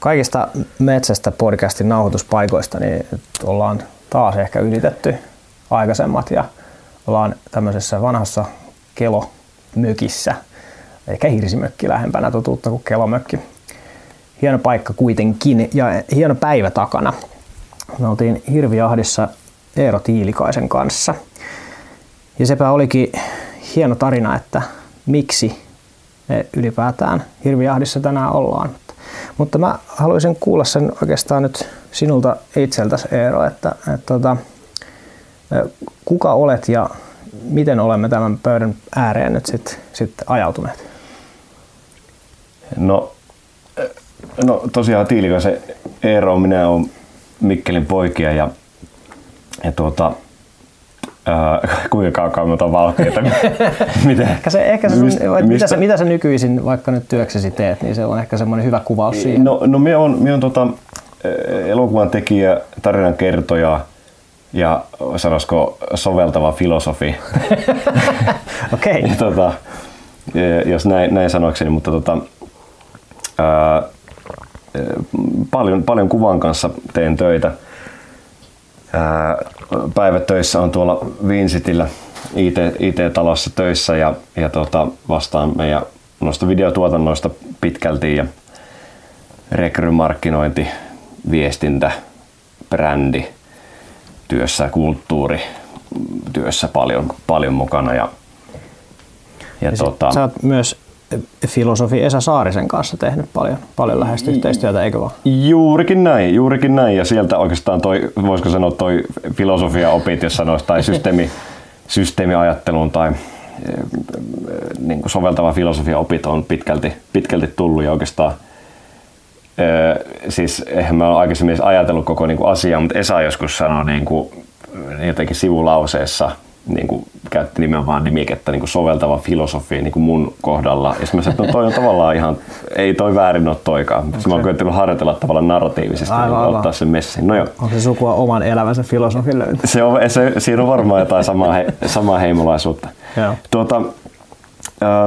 Kaikista metsästä podcastin nauhoituspaikoista niin ollaan taas ehkä ylitetty aikaisemmat ja ollaan tämmöisessä vanhassa kelomökissä, ehkä hirsimökki lähempänä totuutta kuin kelomökki. Hieno paikka kuitenkin ja hieno päivä takana. Me oltiin Hirviahdissa Eero Tiilikaisen kanssa. Ja sepä olikin hieno tarina, että miksi me ylipäätään Hirviahdissa tänään ollaan. Mutta mä haluaisin kuulla sen oikeastaan nyt sinulta itseltäsi Eero, että, että, että tota, kuka olet ja miten olemme tämän pöydän ääreen nyt sitten sit ajautuneet? No, no tosiaan Tiilikaisen Eero, minä olen Mikkelin poikia ja, ja tuota, äh, kuinka kauan otan valkeita? Miten? Ehkä se, ehkä se mistä, mitä, sä, mitä sä nykyisin vaikka nyt työksesi teet, niin se on ehkä semmoinen hyvä kuvaus siihen. No, no minä olen, minä olen tota, elokuvan tekijä, tarinan kertoja, ja sanoisiko soveltava filosofi. Okei. Okay. tota, jos näin, näin sanoakseni, mutta tota, ää, paljon, paljon kuvan kanssa teen töitä. Ää, päivätöissä on tuolla Vincitillä IT, IT-talossa töissä ja, ja tota, vastaan meidän noista videotuotannoista pitkälti ja rekrymarkkinointi, viestintä, brändi, työssä, kulttuuri työssä paljon, paljon mukana. Ja, ja, ja tota, sä oot myös filosofi Esa Saarisen kanssa tehnyt paljon, paljon läheistä yhteistyötä, eikö vaan? Juurikin näin, juurikin näin. Ja sieltä oikeastaan toi, voisiko sanoa toi filosofia-opit, jos sanoisi, tai systeemi, systeemiajatteluun tai niin kuin soveltava filosofia-opit on pitkälti, pitkälti tullut ja oikeastaan siis eihän mä ole aikaisemmin ajatellut koko niin kuin asiaa, mutta Esa joskus sanoi niin kuin, jotenkin sivulauseessa, niin kuin, käytti nimenomaan nimikettä niin kuin soveltava filosofia niin kuin mun kohdalla. Ja mä sanoin, että no toi on tavallaan ihan, ei toi väärin ole toikaan. Okay. Mä oon koettanut harjoitella tavallaan narratiivisesti, aivan, niin aivan. ottaa sen messiin. No jo. Onko se sukua oman elämänsä filosofille? Se on, se, siinä on varmaan jotain samaa, he, samaa heimolaisuutta. Tuota,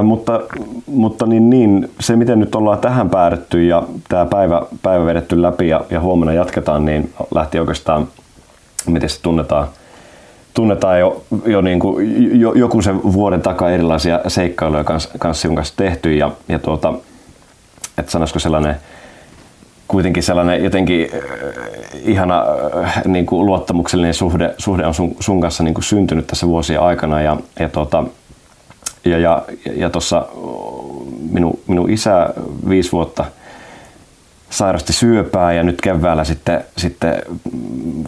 mutta, mutta niin, niin, se miten nyt ollaan tähän päädytty ja tämä päivä, päivä vedetty läpi ja, ja huomenna jatketaan, niin lähti oikeastaan, miten se tunnetaan, tunnetaan jo, jo, niin kuin, jo joku sen vuoden takaa erilaisia seikkailuja kanssa, kanssa sinun kanssa tehty ja, ja tuota, että sanoisiko sellainen kuitenkin sellainen jotenkin äh, ihana äh, niin kuin luottamuksellinen suhde, suhde on sun, sun kanssa niin kuin syntynyt tässä vuosien aikana ja, ja tuota, ja, ja, ja tuossa minun, minun isä viisi vuotta sairasti syöpää ja nyt keväällä sitten, sitten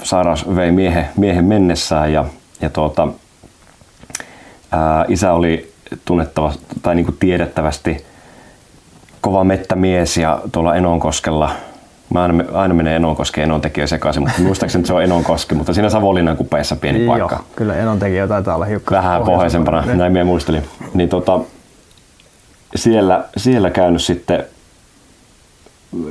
sairaus vei miehen, miehen mennessään ja, ja tuota, ää, isä oli tunnettava tai niin kuin tiedettävästi kova mettämies ja tuolla Enonkoskella Mä aina, aina menee Enonkoskeen Enontekijä sekaisin, mutta muistaakseni se on Enonkoski, mutta siinä Savonlinnan kupeessa pieni Joo, paikka. kyllä Enontekijä taitaa olla hiukan Vähän pohjoisempana, näin minä muistelin. Niin tota, siellä, siellä käynyt sitten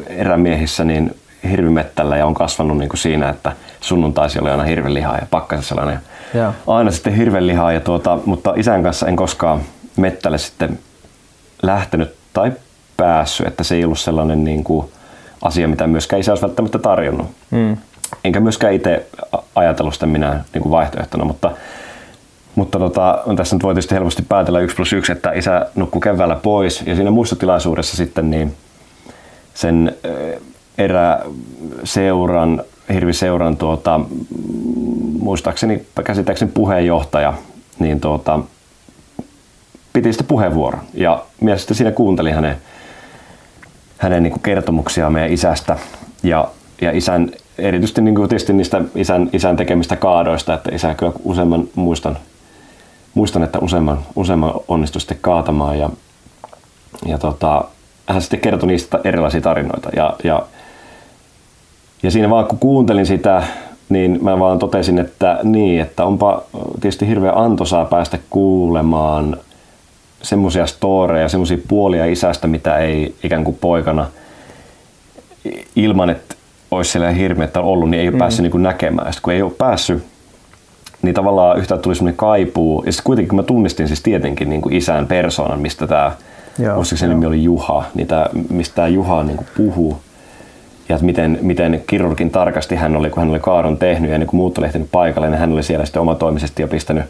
erämiehissä niin hirvimettällä ja on kasvanut niin kuin siinä, että sunnuntaisi oli aina hirvelihaa ja pakkasi sellainen. Ja. Aina sitten hirvelihaa, ja tuota, mutta isän kanssa en koskaan mettälle sitten lähtenyt tai päässyt, että se ei ollut sellainen niin kuin, asia, mitä myöskään isä olisi välttämättä tarjonnut. Mm. Enkä myöskään itse ajatellut sitä minä niin kuin vaihtoehtona, mutta, mutta tota, on tässä nyt voi tietysti helposti päätellä 1 plus 1, että isä nukkui keväällä pois ja siinä muistotilaisuudessa sitten niin sen eh, eräseuran, hirviseuran tuota, muistaakseni, käsittääkseni puheenjohtaja, niin tuota, piti sitten puheenvuoron. Ja mies sitten siinä kuunteli hänen hänen niin kertomuksiaan meidän isästä ja, ja isän, erityisesti niin kuin tietysti niistä isän, isän tekemistä kaadoista, että isä kyllä useamman muistan, muistan että useamman, useamman onnistui sitten kaatamaan ja, ja tota, hän sitten kertoi niistä erilaisia tarinoita ja, ja, ja siinä vaan kun kuuntelin sitä, niin mä vaan totesin, että niin, että onpa tietysti hirveän antoisaa päästä kuulemaan semmoisia storeja, semmoisia puolia isästä, mitä ei ikään kuin poikana ilman, että olisi siellä hirmeettä ollut, niin ei ole mm. päässyt niin kuin näkemään. Sitten kun ei ole päässyt, niin tavallaan yhtä tuli semmoinen kaipuu. Ja sitten kuitenkin mä tunnistin siis tietenkin niin kuin isän persoonan, mistä tämä, muistaakseni nimi oli Juha, niin tämä, mistä tämä Juha niin puhuu. ja että miten, miten kirurgin tarkasti hän oli, kun hän oli kaaron tehnyt ja niin kun muut oli ehtinyt paikalle, niin hän oli siellä sitten omatoimisesti jo pistänyt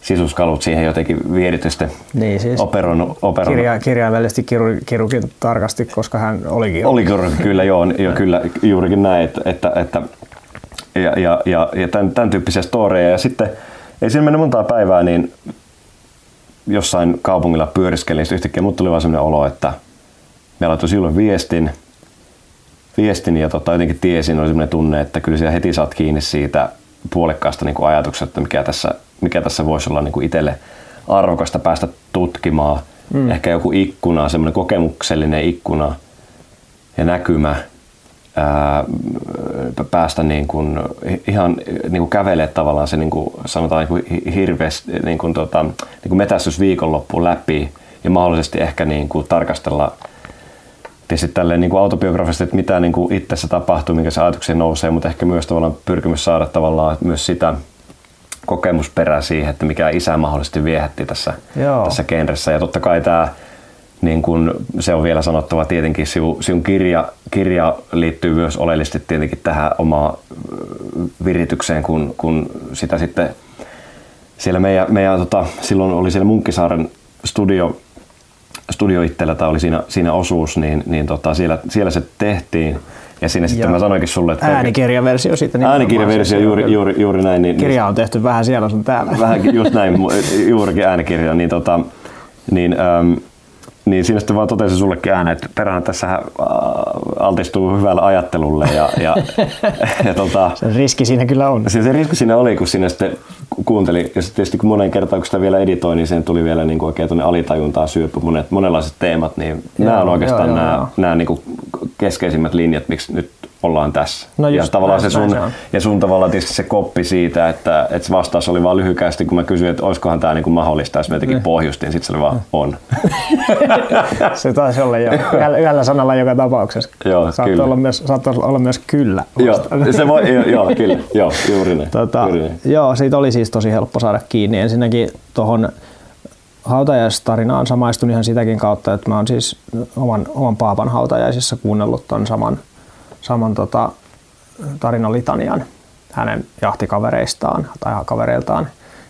sisuskalut siihen jotenkin vieritystä niin, siis operon, operon. Kirja, kirjaimellisesti kirurgi, kirurgin tarkasti, koska hän oli kirurgi. Oli kirurgi, kyllä joo, jo, kyllä juurikin näin, että, että, että ja, ja, ja, ja tämän, tämän tyyppisiä storeja. Ja sitten ei siinä mene montaa päivää, niin jossain kaupungilla pyöriskelin, niin yhtäkkiä mut tuli vaan sellainen olo, että me laittoi silloin viestin, viestin ja tota, jotenkin tiesin, oli sellainen tunne, että kyllä siellä heti saat kiinni siitä puolekkaasta niin ajatuksesta, että mikä tässä, mikä tässä voisi olla niin itselle arvokasta päästä tutkimaan. Mm. Ehkä joku ikkuna, semmoinen kokemuksellinen ikkuna ja näkymä ää, päästä niin kuin, ihan niin kuin kävelee tavallaan se niin kuin, sanotaan niin kuin hirveästi niin kuin, tota, niin kuin metästys viikonloppuun läpi ja mahdollisesti ehkä niin kuin, tarkastella tietysti tälleen niin kuin autobiografisesti, että mitä niin kuin itsessä tapahtuu, mikä se ajatuksia nousee, mutta ehkä myös tavallaan pyrkimys saada tavallaan myös sitä kokemusperää siihen, että mikä isä mahdollisesti viehätti tässä, Joo. tässä genressä. Ja totta kai tämä niin kun se on vielä sanottava tietenkin, sinun, sinun kirja, kirja liittyy myös oleellisesti tietenkin tähän omaan viritykseen, kun, kun sitä sitten siellä meidän, meidän tota, silloin oli siellä Munkkisaaren studio, studio itsellä, tai oli siinä, siinä osuus, niin, niin tota, siellä, siellä se tehtiin. Ja siinä sitten mä sanoinkin sulle, että... Äänikirjaversio siitä. Niin äänikirjaversio, juuri, juuri, juuri näin. Niin, Kirja on tehty vähän siellä sun täällä. Vähän just näin, juurikin äänikirja. Niin, tota, niin, ähm, niin siinä sitten vaan totesin sullekin ääneen, että perään tässä äh, altistuu hyvälle ajattelulle. Ja, ja, ja tota, se riski siinä kyllä on. Se, se riski siinä oli, kun siinä sitten kuunteli. Ja sitten tietysti kun monen kertaan, kun sitä vielä editoin, niin sen tuli vielä niin kuin oikein tuonne alitajuntaan syöpy monet, monenlaiset teemat. Niin joo, nämä on oikeastaan joo, nämä, joo. nämä niin kuin keskeisimmät linjat, miksi nyt ollaan tässä. No just, ja tavallaan näin, se sun, se ja sun tavallaan tietysti se koppi siitä, että, että se vastaus oli vain lyhykästi, kun mä kysyin, että olisikohan tämä niin mahdollista, jos mä jotenkin niin. pohjustin, sitten se oli vaan on. se taisi olla jo yhdellä sanalla joka tapauksessa. Joo, kyllä. Olla myös, saattoi olla myös kyllä. Joo, se voi, jo, joo, kyllä, joo, juuri näin. Tota, juuri näin. Joo, siitä oli siis tosi helppo saada kiinni. Ensinnäkin tuohon hautajaistarinaan samaistun ihan sitäkin kautta, että mä oon siis oman, oman paapan hautajaisissa kuunnellut ton saman saman tota, tarinalitanian hänen jahtikavereistaan tai kavereiltaan.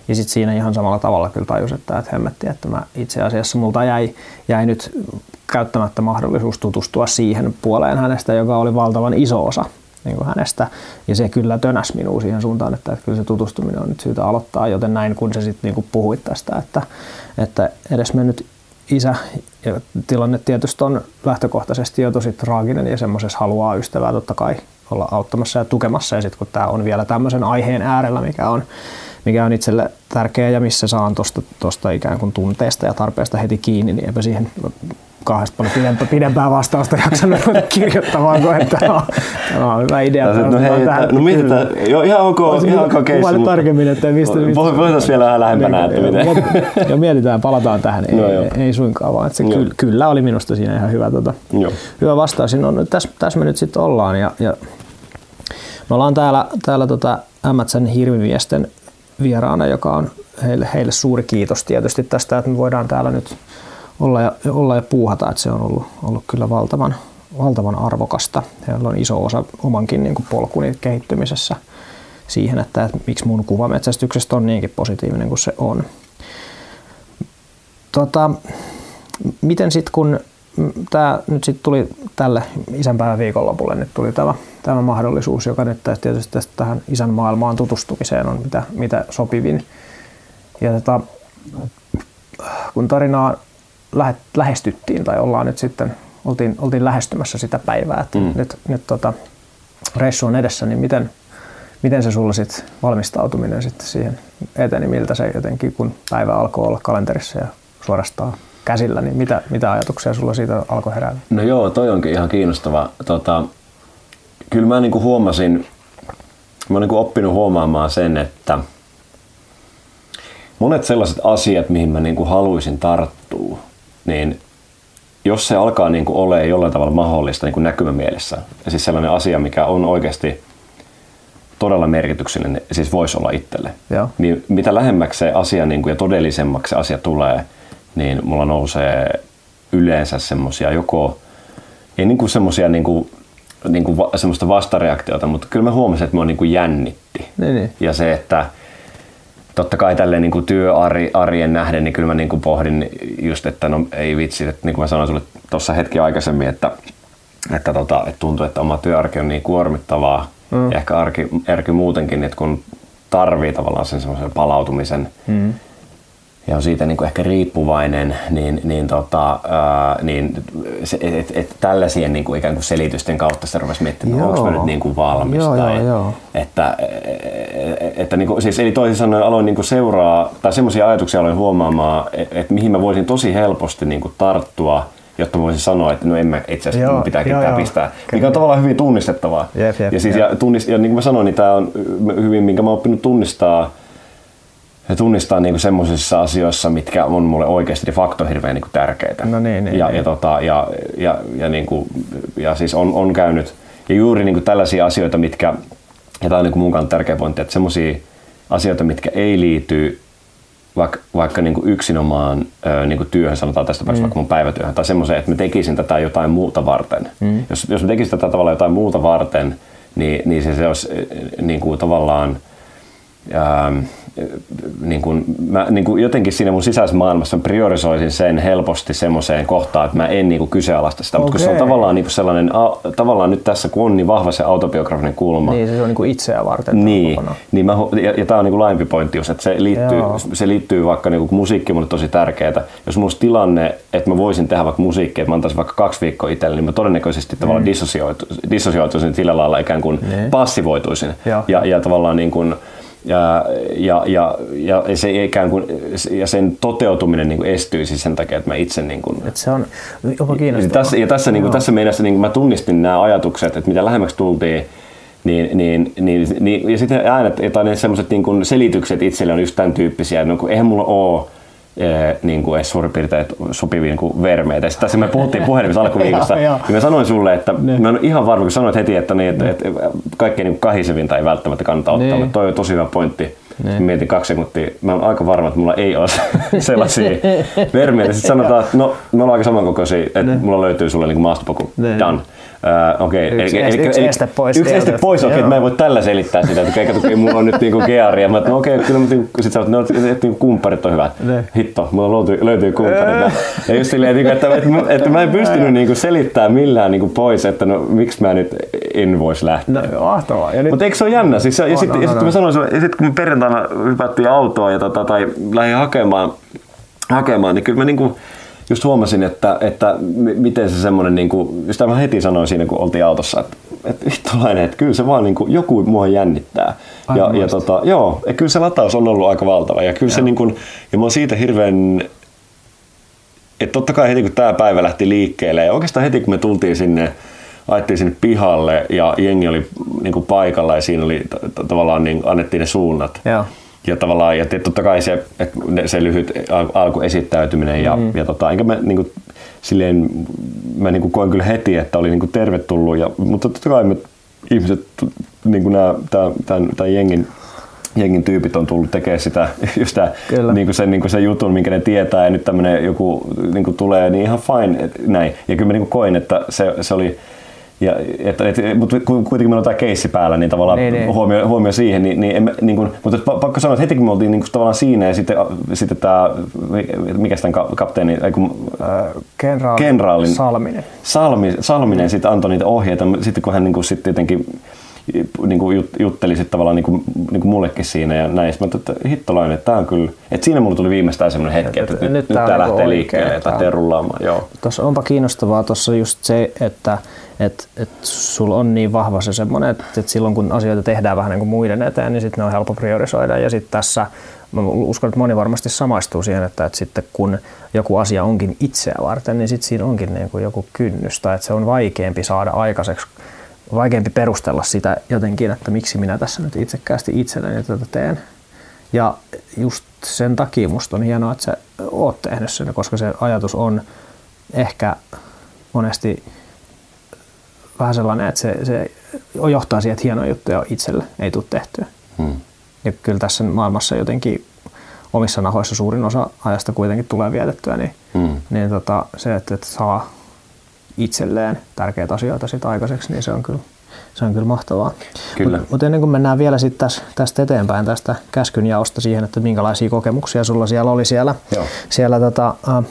Ja sitten siinä ihan samalla tavalla kyllä tajus, että, että hemmetti, että mä itse asiassa multa jäi, jäi nyt käyttämättä mahdollisuus tutustua siihen puoleen hänestä, joka oli valtavan iso osa niin kuin hänestä. Ja se kyllä tönäs minua siihen suuntaan, että, että kyllä se tutustuminen on nyt syytä aloittaa, joten näin kun se sitten niin puhuit tästä, että, että edes mennyt isä. Ja tilanne tietysti on lähtökohtaisesti jo tosi traaginen ja semmoisessa haluaa ystävää totta kai olla auttamassa ja tukemassa. Ja sitten kun tämä on vielä tämmöisen aiheen äärellä, mikä on, mikä on itselle tärkeä ja missä saan tuosta tosta ikään kuin tunteesta ja tarpeesta heti kiinni, niin eipä siihen kahdesta paljon pidempää, pidempää vastausta jaksanut kirjoittamaan, kuin että tämä on, tämä on hyvä idea. No, no, hei, tähän, no mietitään, jo, ihan ok, ihan ok keissi. tarkemmin, että mistä... mistä Voitaisiin vielä vähän lähempänä, että miten. Jo mietitään, palataan tähän. Ei, no, ei, ei suinkaan, vaan että se kyllä, kyllä oli minusta siinä ihan hyvä, tota, joo. hyvä vastaus. No, tässä, tässä me nyt sitten ollaan ja, ja me ollaan täällä, täällä tota Ämmätsän hirvimiesten vieraana, joka on heille, heille suuri kiitos tietysti tästä, että me voidaan täällä nyt olla ja, olla ja puuhata, että se on ollut, ollut kyllä valtavan, valtavan arvokasta. Heillä on iso osa omankin niin kuin polkuni kehittymisessä siihen, että, että miksi mun kuva metsästyksestä on niinkin positiivinen kuin se on. Tota, miten sitten kun tämä nyt sitten tuli tälle isänpäivän viikonlopulle, nyt tuli tämä, tämä mahdollisuus, joka nyt tietysti tästä tähän isän maailmaan tutustumiseen on mitä, mitä sopivin. Ja tota, kun tarinaa lähestyttiin tai ollaan nyt sitten, oltiin, oltiin lähestymässä sitä päivää, että mm. nyt, nyt tota, reissu on edessä, niin miten, miten se sulla sitten valmistautuminen sitten siihen eteni, miltä se jotenkin, kun päivä alkoi olla kalenterissa ja suorastaan käsillä, niin mitä, mitä ajatuksia sulla siitä alkoi heräällä? No joo, toi onkin ihan kiinnostava. Tota, kyllä mä niinku huomasin, mä oon niinku oppinut huomaamaan sen, että monet sellaiset asiat, mihin mä niinku haluaisin tarttua, niin jos se alkaa niin kuin ole jollain tavalla mahdollista niin kuin näkymämielessä, ja siis sellainen asia, mikä on oikeasti todella merkityksellinen, siis voisi olla itselle, Joo. niin mitä lähemmäksi se asia niin kuin, ja todellisemmaksi se asia tulee, niin mulla nousee yleensä semmoisia joko, ei niin kuin semmoisia niin kuin niin kuin va, semmoista vastareaktiota, mutta kyllä mä huomasin, että mua niin kuin jännitti. Niin, niin. Ja se, että totta kai tälleen niin kuin työarjen nähden, niin kyllä mä niin kuin pohdin just, että no ei vitsi, että niin kuin mä sanoin sulle tuossa hetki aikaisemmin, että, että, tota, että tuntuu, että oma työarki on niin kuormittavaa mm. ja ehkä arki, arki muutenkin, että kun tarvii tavallaan sen semmoisen palautumisen, mm ja on siitä niin kuin ehkä riippuvainen, niin, niin, tota, ää, niin se, et, et tällaisien niin kuin ikään kuin selitysten kautta sitä rupesi miettimään, onko mä nyt niin kuin valmis. Joo, tai, joo, joo. Että, että niin kuin, siis, eli toisin sanoen aloin niin kuin seuraa, tai semmoisia ajatuksia aloin huomaamaan, että, että mihin mä voisin tosi helposti niin kuin tarttua, jotta voisin sanoa, että no en mä itse asiassa joo, pitääkin joo, tämä pistää. Mikä on tavallaan hyvin tunnistettavaa. Jep, jep, ja, siis, jep. Ja, tunnist, ja niin kuin mä sanoin, niin tämä on hyvin, minkä mä oon oppinut tunnistaa, ja tunnistaa niinku semmoisissa asioissa, mitkä on mulle oikeasti de facto hirveän niinku tärkeitä. No niin, niin, ja, niin. Ja, tota, ja, ja, ja, niinku, ja siis on, on käynyt, ja juuri niinku tällaisia asioita, mitkä, ja tämä on niinku mun kannalta tärkeä pointti, että semmoisia asioita, mitkä ei liity vaikka, vaikka niinku yksinomaan ö, niinku työhön, sanotaan tästä mm. vaikka mun päivätyöhön, tai semmoiseen, että mä tekisin tätä jotain muuta varten. Mm. Jos, jos mä tekisin tätä tavallaan jotain muuta varten, niin, niin se, se olisi niin kuin tavallaan ähm, niin kuin, mä niin kuin jotenkin siinä mun sisäisessä maailmassa priorisoisin sen helposti semmoiseen kohtaan, että mä en niin kuin kyseenalaista sitä, okay. mutta kun se on tavallaan niin kuin sellainen, tavallaan nyt tässä kun on niin vahva se autobiografinen kulma. Niin, se on niin kuin itseä varten. Niin, niin mä, ja, ja tämä on niin kuin laajempi pointti just, että se liittyy, se liittyy vaikka niin kuin musiikki on tosi tärkeää. Jos mulla olisi tilanne, että mä voisin tehdä vaikka musiikkia, että mä antaisin vaikka kaksi viikkoa itselle, niin mä todennäköisesti mm. tavallaan dissosioituisin sillä lailla ikään kuin mm. passivoituisin. Ja, ja, ja tavallaan niin kuin, ja, ja, ja, ja, se ikään kuin, ja sen toteutuminen niin kuin estyisi sen takia, että mä itse... Niin kuin, Et se on jopa kiinnostavaa. Tässä, ja tässä, niin kuin, tässä mielessä niin kuin mä tunnistin nämä ajatukset, että mitä lähemmäksi tultiin, niin, niin, niin, niin, ja sitten äänet tai ne sellaiset niin selitykset itselle on just tämän tyyppisiä, no, kun eihän mulla ole niin kuin edes suurin piirtein sopivia niin kuin vermeitä. Sitten tässä me puhuttiin puhelimessa alkuviikosta, ja mä sanoin sulle, että ne. mä en ihan varma, kun sanoit heti, että, niin, että, että kaikkein niin kahisevinta ei välttämättä kannata ottaa, ne. mutta toi on tosi hyvä pointti. Sitten mietin kaksi sekuntia, mä olen aika varma, että mulla ei ole sellaisia vermeitä. Sitten sanotaan, että no, me ollaan aika samankokoisia, että ne. mulla löytyy sulle niin maastopoku. Done. Uh, okay. yksi, eli, yksi eli, este pois. Yksi este pois, okei, okay, mä en voi tällä selittää sitä, että kato, mulla on nyt niinku gearia. Mä no okei, okay, kyllä mutta sit sä no, että niinku kumpparit on hyvät. Ne. Hitto, mulla löytyy, löytyy kumpparit. ja just silleen, että, että, että, että mä en pystynyt niinku selittämään millään niinku pois, että no miksi mä nyt en voisi lähteä. No, mahtavaa. Mutta eikö se ole jännä? Siis, ja sitten no, no, no. mä sanoin ja sitten kun me perjantaina hypättiin autoa ja tota, tai lähdin hakemaan, hakemaan, niin kyllä mä niinku, just huomasin, että, että miten se semmoinen, niin kuin, just mä heti sanoin siinä, kun oltiin autossa, että, että vittulainen, että kyllä se vaan niin kuin, joku mua jännittää. ja, ja tota, joo, ja kyllä se lataus on ollut aika valtava. Ja kyllä joo. se niin kuin, ja mä oon siitä hirveän, että totta kai heti kun tämä päivä lähti liikkeelle, ja oikeastaan heti kun me tultiin sinne, ajettiin sinne pihalle ja jengi oli niin kuin paikalla ja siinä oli tavallaan niin, annettiin ne suunnat. Joo ja tavallaan, ja totta kai se, se lyhyt alkuesittäytyminen ja, mm. ja tota, enkä mä niin kuin, silleen, mä niin kuin koin kyllä heti, että oli niin kuin tervetullut, ja, mutta totta kai me ihmiset, niin kuin nämä, tämän, tämän, jengin jengin tyypit on tullut tekemään sitä, just tämä, niin kuin sen, niin kuin sen jutun, minkä ne tietää, ja nyt tämmöinen joku niin kuin tulee, niin ihan fine, näin. Ja kyllä mä niin kuin koin, että se, se oli, ja, et, et, mutta kuitenkin meillä on tämä keissi päällä, niin tavallaan niin, niin. Huomio, huomio siihen. Niin, niin, emme, niin kuin, mutta pakko sanoa, että heti kun me oltiin niin kuin, tavallaan siinä ja sitten, sitten tämä, mikä tämän kapteeni, ei kun, äh, kenraali, kenraalin Salminen. Salmi, Salminen sitten antoi niitä ohjeita, sitten kun hän niin kuin, sitten jotenkin niin kuin jutteli sitten tavallaan niin kuin, niin kuin mullekin siinä ja näin. Sitten mä että hittolainen, että tämä on kyllä, että siinä mulla tuli viimeistään semmoinen hetki, että, että nyt, nyt, nyt tämä lähtee niinku liikkeelle tai lähtee rullaamaan. Joo. Tuossa onpa kiinnostavaa tuossa just se, että että et sulla on niin vahva se semmoinen, että et silloin kun asioita tehdään vähän niin kuin muiden eteen, niin sitten ne on helppo priorisoida. Ja sitten tässä mä uskon, että moni varmasti samaistuu siihen, että, että sitten kun joku asia onkin itseä varten, niin sitten siinä onkin niin kuin joku kynnys tai että se on vaikeampi saada aikaiseksi, vaikeampi perustella sitä jotenkin, että miksi minä tässä nyt itsekkäästi itselleni tätä teen. Ja just sen takia musta on hienoa, että sä oot tehnyt sen, koska se ajatus on ehkä monesti vähän sellainen, että se, se johtaa siihen, että hienoja juttuja itselle ei tule tehtyä. Hmm. Ja kyllä tässä maailmassa jotenkin omissa nahoissa suurin osa ajasta kuitenkin tulee vietettyä, niin, hmm. niin tota, se, että, että saa itselleen tärkeitä asioita sit aikaiseksi, niin se on kyllä, se on kyllä mahtavaa. Kyllä. Mutta mut ennen kuin mennään vielä sit tästä, tästä eteenpäin tästä käskynjaosta siihen, että minkälaisia kokemuksia sulla siellä oli siellä, Joo. siellä tota, äh,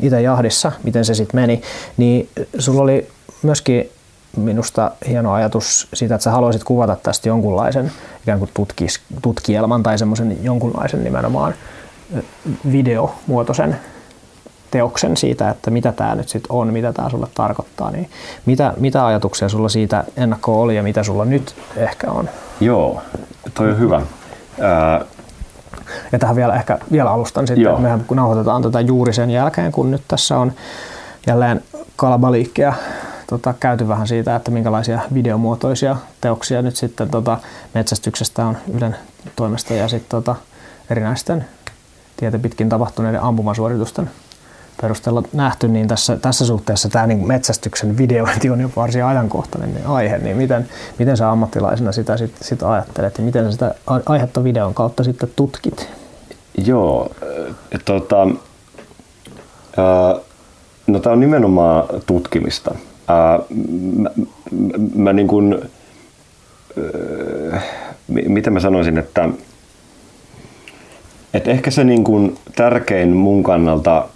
itse jahdissa, miten se sitten meni, niin sulla oli myöskin minusta hieno ajatus siitä, että sä haluaisit kuvata tästä jonkunlaisen ikään kuin tutkis, tutkielman tai semmoisen jonkunlaisen nimenomaan videomuotoisen teoksen siitä, että mitä tämä nyt sitten on, mitä tämä sulle tarkoittaa, niin mitä, mitä ajatuksia sulla siitä ennakko oli ja mitä sulla nyt ehkä on? Joo, toi on hyvä. Ää... Ja tähän vielä ehkä vielä alustan sitten, Joo. että mehän kun nauhoitetaan tätä juuri sen jälkeen, kun nyt tässä on jälleen kalabaliikkia tota, käyty vähän siitä, että minkälaisia videomuotoisia teoksia nyt sitten tota, metsästyksestä on Ylen toimesta ja sitten tota, erinäisten tietä pitkin tapahtuneiden ampumasuoritusten perusteella nähty, niin tässä, tässä suhteessa tämä niin metsästyksen videointi on jo varsin ajankohtainen niin aihe, niin miten, miten sä ammattilaisena sitä sit, sit ajattelet ja miten sä sitä aihetta videon kautta sitten tutkit? Joo, tota, no tämä on nimenomaan tutkimista. Ää, mä, mä, mä niin kuin, ää, miten mä sanoisin, että, että ehkä se niin kuin tärkein mun kannalta,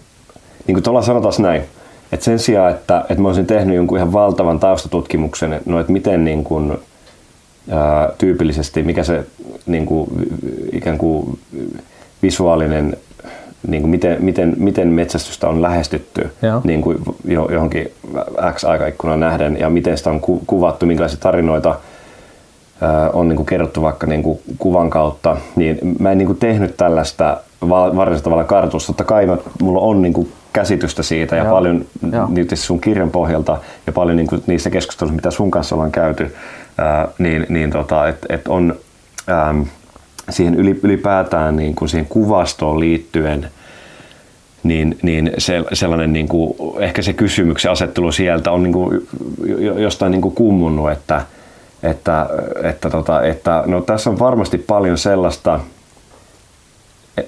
niin kuin tuolla sanotaan näin, että sen sijaan, että, että mä olisin tehnyt jonkun ihan valtavan taustatutkimuksen, no, että miten niin kuin, ää, tyypillisesti, mikä se niin kuin, ikään kuin visuaalinen niin kuin miten, miten, miten metsästystä on lähestytty niin kuin johonkin X-aikaikkunan nähden ja miten sitä on ku, kuvattu, minkälaisia tarinoita on niin kuin kerrottu vaikka niin kuin kuvan kautta, niin mä en niin kuin tehnyt tällaista varsinaisella tavalla kartusta. Totta kai mä, mulla on niin kuin käsitystä siitä ja Joo. paljon niitä sun kirjan pohjalta ja paljon niin kuin niistä keskusteluista, mitä sun kanssa ollaan käyty, ää, niin, niin tota, että et on... Ää, siihen ylipäätään niin kuin siihen kuvastoon liittyen, niin, niin se, sellainen niin kuin, ehkä se kysymyksen asettelu sieltä on niin kuin, jostain niin kuin kummunnut, että, että, että, tota, että no, tässä on varmasti paljon sellaista,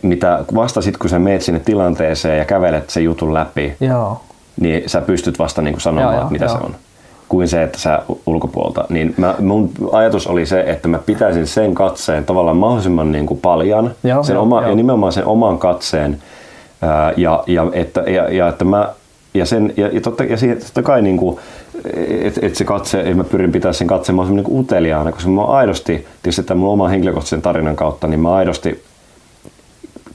mitä vasta sitten kun sä meet sinne tilanteeseen ja kävelet sen jutun läpi, Joo. niin sä pystyt vasta niin kuin sanomaan, joo, mitä joo. se on kuin se, että sä ulkopuolta. Niin mä, mun ajatus oli se, että mä pitäisin sen katseen tavallaan mahdollisimman niin kuin paljon, joo, sen joo, oma, joo. ja nimenomaan sen oman katseen, ää, ja, ja, että, ja, ja, että mä ja, sen, ja, ja, totta, ja siihen, totta kai niin kuin, että et se katse, että mä pyrin pitää sen katseen mahdollisimman niin uteliaana, koska mä aidosti, tietysti tämän mun oman henkilökohtaisen tarinan kautta, niin mä aidosti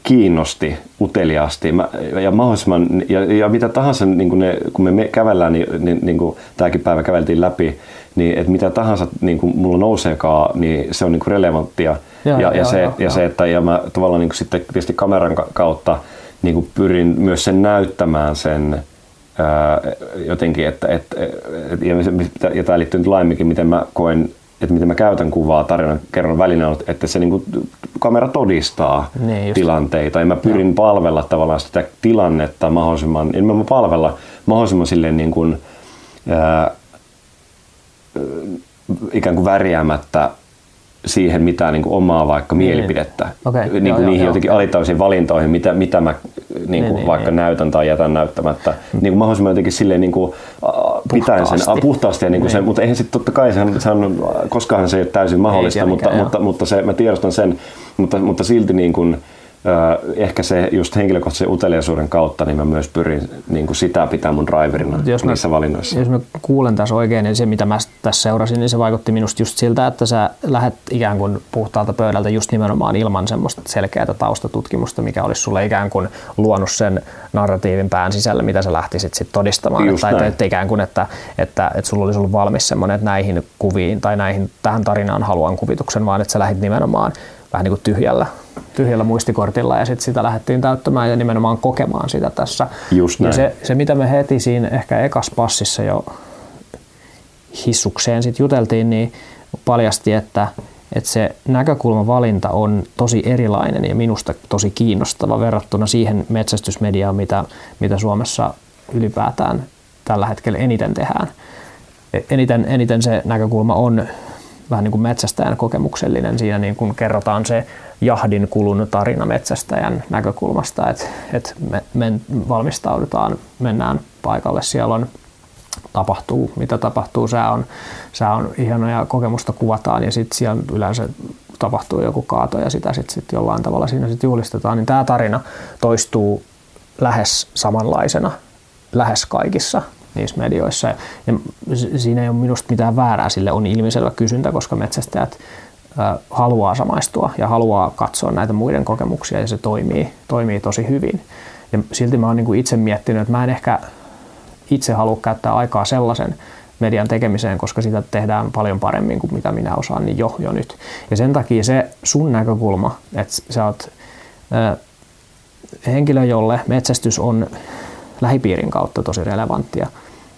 kiinnosti uteliaasti mä, ja mahdollisimman, ja, ja mitä tahansa, niin kun, ne, kun me, me kävellään, niin, niin, niin kuin tämäkin päivä käveltiin läpi, niin että mitä tahansa niin kuin mulla nouseekaan, niin se on niin kuin relevanttia. Ja, ja, ja, se, ja, ja se, että ja mä tavallaan niin kuin sitten tietysti kameran kautta niin kuin pyrin myös sen näyttämään sen ää, jotenkin, että, että, että ja, ja tämä liittyy nyt laajemminkin, miten mä koen että miten mä käytän kuvaa tarinan kerron välinä, että se niin kuin, kamera todistaa niin tilanteita ja mä pyrin no. palvella tavallaan sitä tilannetta mahdollisimman, en mä palvella mahdollisimman silleen niin kuin, ää, ikään kuin värjäämättä siihen mitään niin kuin omaa vaikka niin. mielipidettä, okay. niin kuin joo, niihin joo, jotenkin joo. alitaisiin valintoihin, mitä, mitä mä niin kuin niin, niin vaikka niin. näytän tai jätän näyttämättä. Mm. Niin kuin mahdollisimman jotenkin silleen niin kuin, pitäen sen puhtaasti, ja niin kuin sen, mutta eihän sitten totta kai sehän, sehän, koskaan se ei ole täysin mahdollista, mutta, mutta, mutta, se, mä tiedostan sen, mutta, mutta silti niin kuin, ehkä se just henkilökohtaisen uteliaisuuden kautta, niin mä myös pyrin niin kuin sitä pitää mun driverina jos niissä mä, valinnoissa. Jos mä kuulen tässä oikein, niin se mitä mä tässä seurasin, niin se vaikutti minusta just siltä, että sä lähdet ikään kuin puhtaalta pöydältä just nimenomaan ilman semmoista selkeää taustatutkimusta, mikä olisi sulle ikään kuin luonut sen narratiivin pään sisällä, mitä sä lähtisit sitten todistamaan. Just tai että ikään kuin, että, että, että sulla olisi ollut valmis semmoinen, että näihin kuviin tai näihin, tähän tarinaan haluan kuvituksen, vaan että sä lähdit nimenomaan vähän niin kuin tyhjällä, tyhjällä muistikortilla ja sitten sitä lähdettiin täyttämään ja nimenomaan kokemaan sitä tässä. Just näin. Ja se, se, mitä me heti siinä ehkä ekas passissa jo hissukseen sitten juteltiin, niin paljasti, että, että se näkökulmavalinta on tosi erilainen ja minusta tosi kiinnostava verrattuna siihen metsästysmediaan, mitä, mitä Suomessa ylipäätään tällä hetkellä eniten tehdään. Eniten, eniten se näkökulma on vähän niin kuin metsästäjän kokemuksellinen. Siinä niin kuin kerrotaan se jahdin kulun tarina metsästäjän näkökulmasta, että, että me, me valmistaudutaan, mennään paikalle, siellä on tapahtuu, mitä tapahtuu. Sää on, sää on ihana ja kokemusta kuvataan ja sitten siellä yleensä tapahtuu joku kaato ja sitä sitten sit jollain tavalla siinä sitten julistetaan. Niin tämä tarina toistuu lähes samanlaisena lähes kaikissa niissä medioissa. Ja siinä ei ole minusta mitään väärää, sille on ilmiselvä kysyntä, koska metsästäjät haluaa samaistua ja haluaa katsoa näitä muiden kokemuksia ja se toimii, toimii tosi hyvin. Ja silti mä oon niin itse miettinyt, että mä en ehkä itse halua käyttää aikaa sellaisen median tekemiseen, koska sitä tehdään paljon paremmin kuin mitä minä osaan niin jo, jo nyt. Ja sen takia se sun näkökulma, että sä oot henkilö, jolle metsästys on lähipiirin kautta tosi relevanttia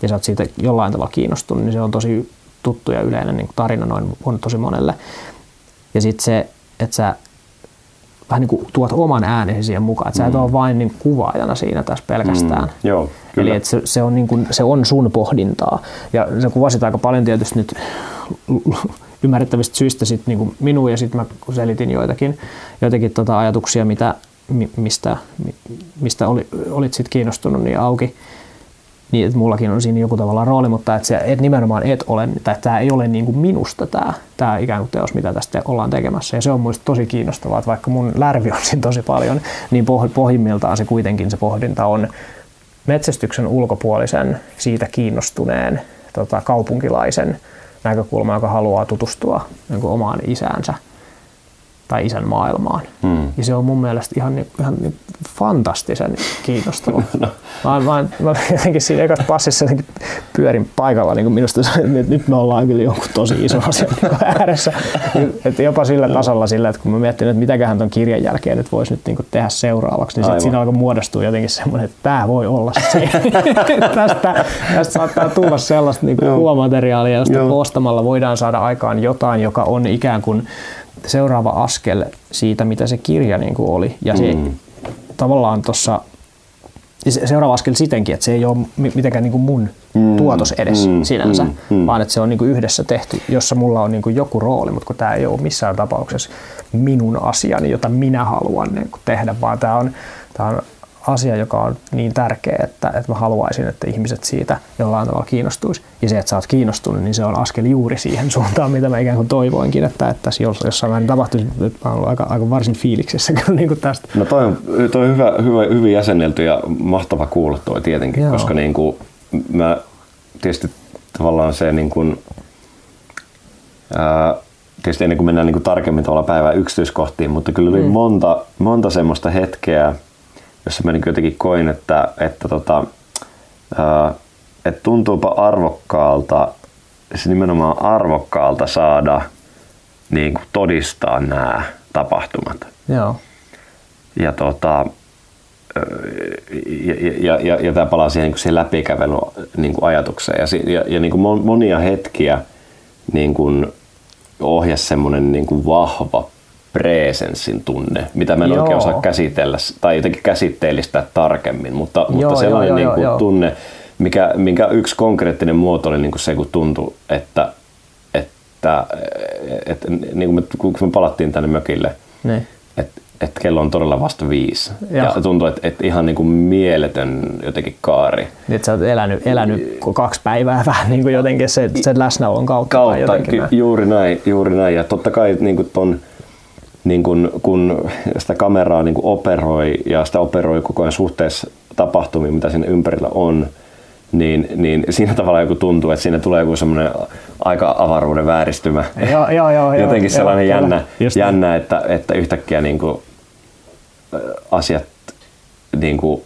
ja sä oot siitä jollain tavalla kiinnostunut, niin se on tosi tuttu ja yleinen niin tarina noin on tosi monelle. Ja sitten se, että sä vähän niin kuin tuot oman äänesi siihen mukaan, että mm. sä et mm. ole vain niin kuvaajana siinä tässä pelkästään. Mm. Joo, kyllä. Eli että se, se, on niin kuin, se on sun pohdintaa. Ja se kuvasit aika paljon tietysti nyt ymmärrettävistä syistä sit niin kuin minua ja sitten mä selitin joitakin, joitakin tota ajatuksia, mitä, mistä, mistä oli, olit sit kiinnostunut niin auki niin että mullakin on siinä joku tavalla rooli, mutta että, se, että nimenomaan et ole, tai tämä ei ole niin kuin minusta tämä, tämä ikään kuin teos, mitä tästä ollaan tekemässä. Ja se on minusta tosi kiinnostavaa, että vaikka mun lärvi on siinä tosi paljon, niin pohjimmiltaan se kuitenkin se pohdinta on metsästyksen ulkopuolisen, siitä kiinnostuneen tota, kaupunkilaisen näkökulma, joka haluaa tutustua niin omaan isäänsä – tai isän maailmaan. Hmm. Ja se on mun mielestä ihan, ihan fantastisen kiinnostava. no. mä, mä, mä jotenkin siinä ekassa passissa pyörin paikalla, niin kuin minusta että nyt me ollaan kyllä jonkun tosi iso asia niin ääressä. että jopa sillä tasolla sillä, että kun mä mietin, että mitäköhän ton kirjan jälkeen nyt voisi nyt niin tehdä seuraavaksi, niin siinä alkoi muodostua jotenkin semmoinen, että tämä voi olla se. tästä, tästä saattaa tulla sellaista niin kuin kuomateriaalia, josta koostamalla voidaan saada aikaan jotain, joka on ikään kuin seuraava askel siitä, mitä se kirja niin kuin oli. Ja se mm. tavallaan tuossa seuraava askel sitenkin, että se ei ole mitenkään niin kuin mun mm, tuotos edes mm, sinänsä, mm, mm. vaan että se on niin kuin yhdessä tehty, jossa mulla on niin kuin joku rooli, mutta kun tämä ei ole missään tapauksessa minun asiani, jota minä haluan niin kuin tehdä, vaan tämä on, tämä on asia, joka on niin tärkeä, että, että mä haluaisin, että ihmiset siitä jollain tavalla kiinnostuisi. Ja se, että sä oot kiinnostunut, niin se on askel juuri siihen suuntaan, mitä mä ikään kuin toivoinkin, että, että tässä jossain määrin tapahtuisi. Nyt mä oon aika, aika varsin fiiliksessä kyllä niin kuin tästä. No toi on, toi on hyvä, hyvä, hyvin jäsennelty ja mahtava kuulla toi tietenkin, Joo. koska niin kuin mä tietysti tavallaan se niin kuin, ää, tietysti ennen kuin mennään niin kuin tarkemmin tavalla päivän yksityiskohtiin, mutta kyllä oli mm. monta, monta semmoista hetkeä, jossa mä niin jotenkin koin, että, että, tota, ää, että tuntuupa arvokkaalta, se nimenomaan arvokkaalta saada niin kuin todistaa nämä tapahtumat. Joo. Ja, tota, ja, ja, ja, ja tämä palaa siihen, niin siihen läpikävelyn niin kuin ajatukseen. Ja, ja, ja niin kuin monia hetkiä niin kuin ohjasi semmoinen niin kuin vahva presenssin tunne, mitä mä en joo. oikein osaa käsitellä tai jotenkin käsitteellistää tarkemmin, mutta, joo, mutta sellainen joo, joo, niin kuin tunne, mikä, minkä yksi konkreettinen muoto oli niin kuin se, kun tuntui, että, että, että niin kuin me, kun me palattiin tänne mökille, niin. että että kello on todella vasta viisi. Ja, ja tuntuu, että, että ihan niin kuin mieletön jotenkin kaari. Niin, että sä oot elänyt, elänyt kaksi päivää vähän niin kuin jotenkin se, sen läsnäolon kautta. kautta jotenkin juuri näin, juuri näin. Ja totta kai niin kuin ton, niin kun, kun sitä kameraa niin operoi ja sitä operoi koko ajan suhteessa tapahtumiin, mitä siinä ympärillä on, niin, niin siinä tavalla joku tuntuu, että siinä tulee joku semmoinen aika avaruuden vääristymä. Joo, joo, joo, Jotenkin joo, sellainen joo, jännä, jännä että, että yhtäkkiä niin kuin asiat niin kuin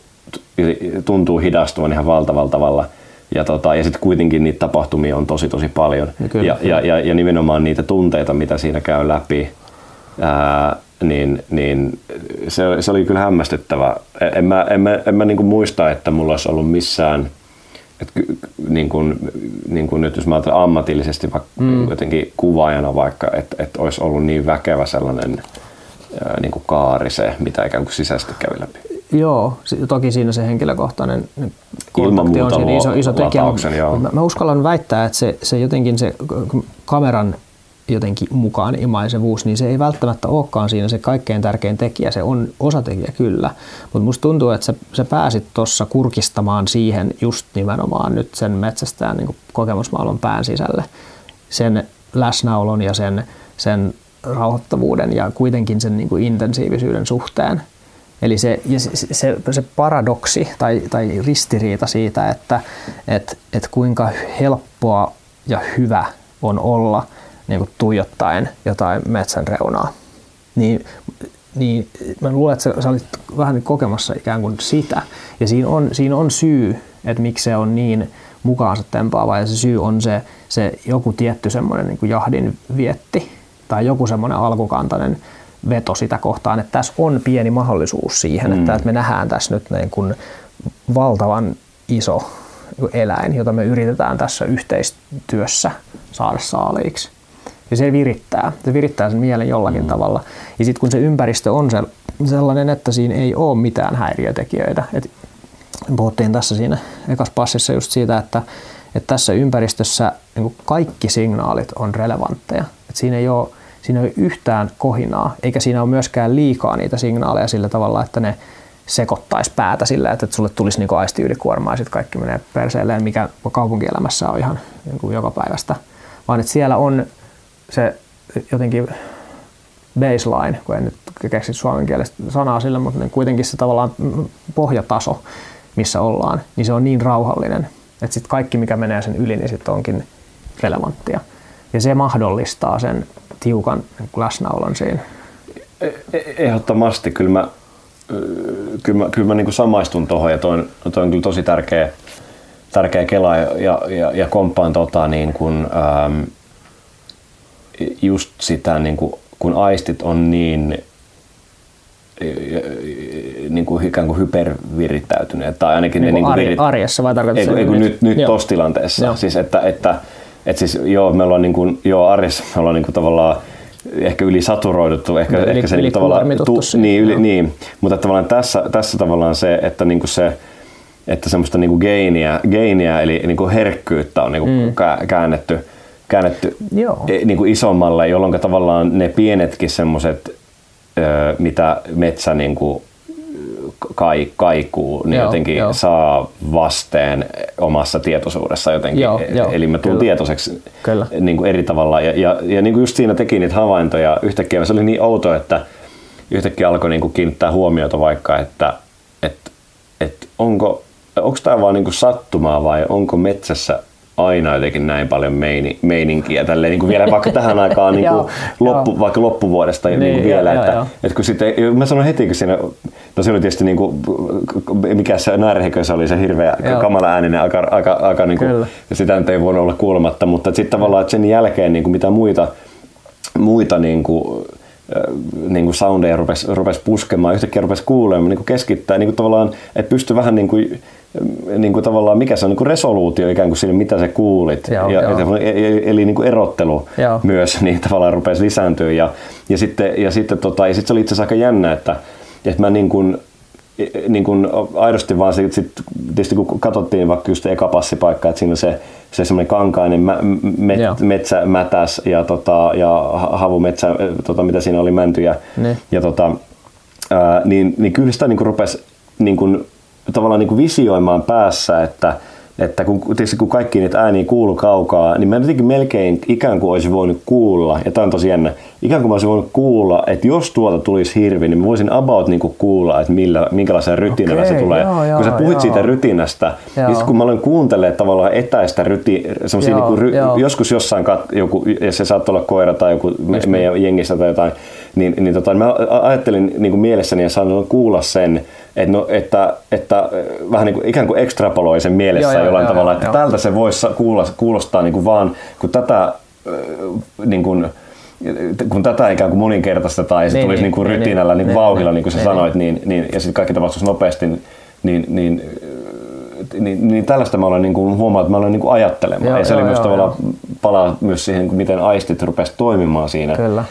tuntuu hidastuvan ihan valtavalla tavalla. Ja, tota, ja sitten kuitenkin niitä tapahtumia on tosi tosi paljon. Kyllä, ja, ja, ja, ja nimenomaan niitä tunteita, mitä siinä käy läpi, ää, niin, niin se, se oli kyllä hämmästyttävä. En mä, en mä, en mä niin kuin muista, että mulla olisi ollut missään, et, niin kuin, niin kuin nyt jos mä ajattelen ammatillisesti vaikka mm. jotenkin kuvaajana vaikka, että, että olisi ollut niin väkevä sellainen ää, niin kuin kaari se, mitä ikään kuin sisäisesti kävi läpi. Joo, toki siinä se henkilökohtainen kontakti on siinä iso, iso tekijä, mä, mä uskallan väittää, että se, se jotenkin se kameran jotenkin mukaan imaisevuus, niin se ei välttämättä olekaan siinä se kaikkein tärkein tekijä. Se on osatekijä kyllä, mutta musta tuntuu, että sä, sä pääsit tuossa kurkistamaan siihen just nimenomaan nyt sen metsästään niin kokemusmaailman pään sisälle. Sen läsnäolon ja sen, sen rauhoittavuuden ja kuitenkin sen niin kuin intensiivisyyden suhteen. Eli se, se, se, se paradoksi tai, tai ristiriita siitä, että et, et kuinka helppoa ja hyvä on olla niin kuin tuijottaen jotain metsän reunaa. Niin, niin mä luulen, että sä, sä olit vähän kokemassa ikään kuin sitä. Ja siinä on, siinä on syy, että miksi se on niin mukaansa tempaava. Ja se syy on se, se joku tietty semmoinen niin jahdin vietti tai joku semmoinen alkukantainen veto sitä kohtaan, että tässä on pieni mahdollisuus siihen, mm. että, että me nähdään tässä nyt niin kuin valtavan iso eläin, jota me yritetään tässä yhteistyössä saada saaliiksi. Ja se virittää, se virittää sen mielen jollakin mm. tavalla. Ja sitten kun se ympäristö on se, sellainen, että siinä ei ole mitään häiriötekijöitä. Et puhuttiin tässä siinä ekas passissa just siitä, että, että tässä ympäristössä niin kaikki signaalit on relevantteja. Et siinä ei ole siinä ei ole yhtään kohinaa, eikä siinä ole myöskään liikaa niitä signaaleja sillä tavalla, että ne sekoittaisi päätä sillä, että sulle tulisi niin aisti ylikuormaa ja sitten kaikki menee perseelleen, mikä kaupunkielämässä on ihan niin kuin joka päivästä. Vaan että siellä on se jotenkin baseline, kun en nyt keksi suomen kielestä sanaa sille, mutta niin kuitenkin se tavallaan pohjataso, missä ollaan, niin se on niin rauhallinen, että sitten kaikki, mikä menee sen yli, niin sitten onkin relevanttia. Ja se mahdollistaa sen tiukan läsnäolon siinä. E, e, ehdottomasti. Kyllä mä, kyllä mä, kyllä mä niin samaistun tuohon ja toi, toi on kyllä tosi tärkeä, tärkeä kela ja, ja, ja komppaan tota, niin kuin, ähm, just sitä, niin kuin, kun aistit on niin niin kuin ikään kuin hypervirittäytyneet tai ainakin niin ne niin kuin virit... arjessa vai tarkoitatko ei, ei, nyt, nyt tuossa tilanteessa. Joo. Siis että, että, että siis joo, me ollaan niin kuin, joo, arjessa me ollaan niin kuin tavallaan ehkä yli saturoiduttu, ehkä, yli, ehkä se yli niin tavallaan, tu, niin, yli, niin, mutta tavallaan tässä, tässä tavallaan se, että niin kuin se, että semmoista niin kuin geiniä, geiniä, eli niin kuin herkkyyttä on niin kuin mm. käännetty, käännetty Joo. E, niin kuin isommalle, jolloin tavallaan ne pienetkin semmoiset, mitä metsä niin kuin kai, kaikuu, niin joo, jotenkin joo. saa vasteen omassa tietoisuudessa jotenkin. Joo, e, joo, Eli mä tulen tietoiseksi kyllä. Niin kuin eri tavalla. Ja, ja, ja niin kuin just siinä teki niitä havaintoja yhtäkkiä. Se oli niin outo, että yhtäkkiä alkoi niin kuin kiinnittää huomiota vaikka, että, että, että onko, onko tämä vaan niin kuin sattumaa vai onko metsässä aina jotenkin näin paljon meini, meininkiä tälleen, niin kuin vielä vaikka tähän aikaan niin kuin loppu, vaikka loppuvuodesta niin, niin kuin vielä, joo, että, joo. että kun sitten, mä sanon heti, kun siinä, no se oli tietysti niin kuin, mikä se närhekö se oli se hirveä joo. kamala ääninen, aika, aika, aika niin kuin, ja sitä nyt ei voinut olla kuulematta, mutta sitten tavallaan että sen jälkeen niin kuin mitä muita, muita niin kuin, niin kuin soundeja rupesi, rupesi puskemaan, yhtäkkiä rupesi kuulemaan, niin kuin keskittää, niin kuin tavallaan, että pystyi vähän niin kuin niin kuin tavallaan, mikä se on niin kuin resoluutio ikään kuin siinä, mitä sä kuulit. Joo, ja, joo. E, e, eli niin kuin erottelu joo. myös niin tavallaan rupesi lisääntyä. Ja, ja sitten, ja sitten, tota, ja sitten se oli itse asiassa aika jännä, että, että mä niin kuin, niin kuin aidosti vaan sit, sit, tietysti kun katsottiin vaikka just eka passipaikka, että siinä se, se semmoinen kankainen mä, met, metsä mätäs ja, tota, ja havumetsä, tota, mitä siinä oli mäntyjä. Ne. Ja tota, ää, niin, niin kyllä sitä niin kuin rupesi niin kuin tavallaan niin kuin visioimaan päässä, että, että kun, tietysti kun kaikki niitä ääniä kuuluu kaukaa, niin mä jotenkin melkein ikään kuin olisi voinut kuulla, ja tämä on tosi jännä, ikään kuin mä olisin voinut kuulla, että jos tuolta tulisi hirvi, niin mä voisin about niin kuin kuulla, että millä, minkälaisen rytinällä okay, se tulee. Joo, joo, kun sä puhuit joo. siitä rytinästä, joo. niin kun mä olen kuuntelemaan tavallaan etäistä ryti, niin kuin ry, joskus jossain kat, joku, ja se saattaa olla koira tai joku me, meidän jengissä tai jotain, niin, niin tota, mä ajattelin niin kuin mielessäni ja sain kuulla sen, että, no, että, että vähän niin kuin, ikään kuin ekstrapoloi sen mielessä joo, jollain joo, tavalla, joo, että joo. tältä se voisi kuulostaa niin kuin vaan, kun tätä niin kuin, kun tätä ikään kuin moninkertaistetaan ja se niin, tulisi niin, kuin niin, rytinällä niin, niin, vauhilla, niin kuin sä niin, sanoit, niin, niin, ja sitten kaikki tapahtuisi nopeasti, niin, niin, niin, niin, niin tällaista mä olen niin kuin, huomaa, että mä olen niin kuin ajattelemaan. Joo, ja se joo, oli myös joo, tavallaan joo. palaa myös siihen, miten aistit rupesi toimimaan siinä. Kyllä.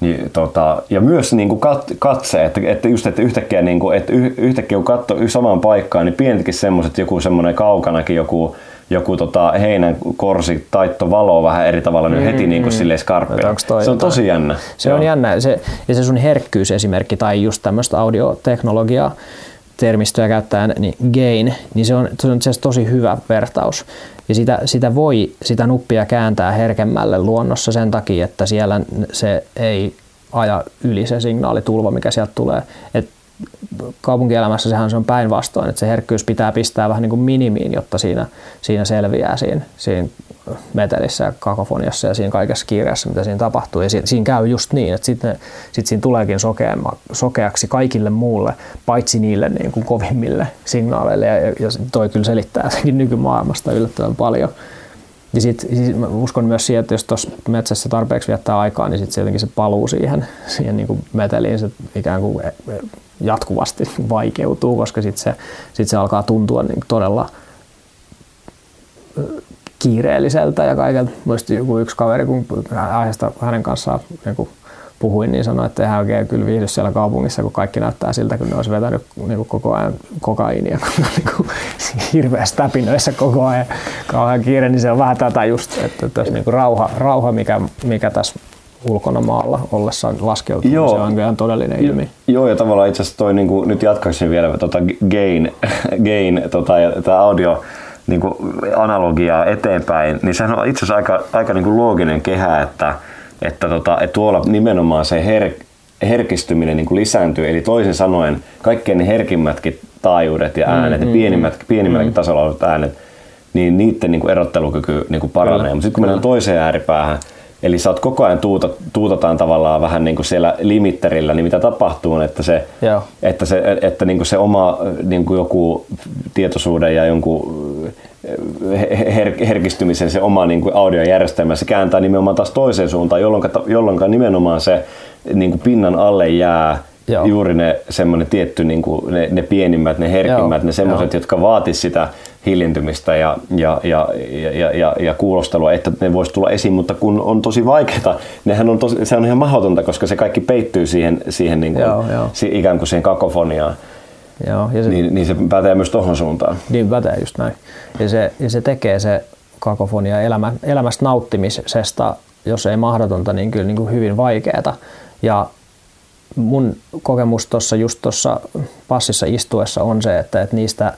Niin, tota, ja myös niin kuin kat, katse, että, että just että yhtäkkiä, niin kuin, että yhtäkkiä kun katsoo samaan paikkaan, niin pienetkin semmoiset, joku semmoinen kaukanakin joku, joku tota, heinän korsi taitto valo vähän eri tavalla niin mm, heti niin kuin mm. skarppina. Se on tosi jännä. Se Joo. on jännä. Se, ja se sun herkkyysesimerkki tai just tämmöistä audioteknologiaa termistöä käyttäen, niin gain, niin se on, se on tosi hyvä vertaus. Ja sitä, sitä voi sitä nuppia kääntää herkemmälle luonnossa sen takia, että siellä se ei aja yli se signaalitulva, mikä sieltä tulee. Et kaupunkielämässä sehän se on päinvastoin, että se herkkyys pitää pistää vähän niin kuin minimiin, jotta siinä, siinä selviää siinä, siinä metelissä ja kakofoniassa ja siinä kaikessa kiireessä, mitä siinä tapahtuu. Ja siinä käy just niin, että sitten sit siinä tuleekin sokeaksi kaikille muulle, paitsi niille niin kuin kovimmille signaaleille. Ja, ja toi kyllä selittää senkin nykymaailmasta yllättävän paljon. Ja sit, sit mä uskon myös siihen, että jos tuossa metsässä tarpeeksi viettää aikaa, niin sitten jotenkin se paluu siihen, siihen niin kuin meteliin se ikään kuin jatkuvasti vaikeutuu, koska sitten se, sit se alkaa tuntua niin todella kiireelliseltä ja kaikelta. Muisti joku yksi kaveri, kun aiheesta hänen kanssaan niin puhuin, niin sanoi, että hän oikein kyllä viihdy siellä kaupungissa, kun kaikki näyttää siltä, kun ne olisi vetänyt niin kuin koko ajan kokaiinia, kun on niin kuin hirveässä täpinöissä koko ajan kauhean kiire, niin se on vähän tätä just, että tässä niin kuin rauha, rauha mikä, mikä tässä ulkona maalla ollessaan laskeutuu, joo. se on ihan todellinen ilmi. Joo, ja tavallaan itse asiassa toi, niin kuin, nyt jatkaisin vielä tota gain, gain tota, ja tämä audio, niin kuin analogiaa eteenpäin, niin sehän on itse asiassa aika, aika niin kuin looginen kehä, että, että, tota, että tuolla nimenomaan se her, herkistyminen niin kuin lisääntyy, eli toisin sanoen kaikkein ne herkimmätkin taajuudet ja äänet, mm, mm, pienimmät, mm, pienimmälläkin mm. tasolla olevat äänet, niin niiden niin kuin erottelukyky niin kuin paranee. Mutta sitten kun mennään toiseen ääripäähän, Eli sä oot koko ajan tuuta, tuutataan tavallaan vähän niin kuin siellä limitterillä, niin mitä tapahtuu on, että se, Joo. että se, että niin kuin se oma niin kuin joku tietoisuuden ja jonkun her, herkistymisen se oma niin kuin audiojärjestelmä, se kääntää nimenomaan taas toiseen suuntaan, jolloin, jolloin nimenomaan se niin kuin pinnan alle jää Joo. juuri ne semmoinen tietty, niin kuin ne, ne pienimmät, ne herkimmät, Joo. ne semmoiset, jotka vaatis sitä hiljentymistä ja, ja, ja, ja, ja, ja kuulostelua, että ne voisi tulla esiin, mutta kun on tosi vaikeaa, nehän on tosi, se on ihan mahdotonta, koska se kaikki peittyy siihen, siihen niin kuin, joo, joo. ikään kuin siihen kakofoniaan. Joo, ja se, niin, niin se pätee myös tuohon suuntaan. Niin pätee just näin. Ja se, ja se tekee se kakofonia elämä, elämästä nauttimisesta, jos ei mahdotonta, niin kyllä niin kuin hyvin vaikeaa. Ja mun kokemus tuossa just tuossa passissa istuessa on se, että, että niistä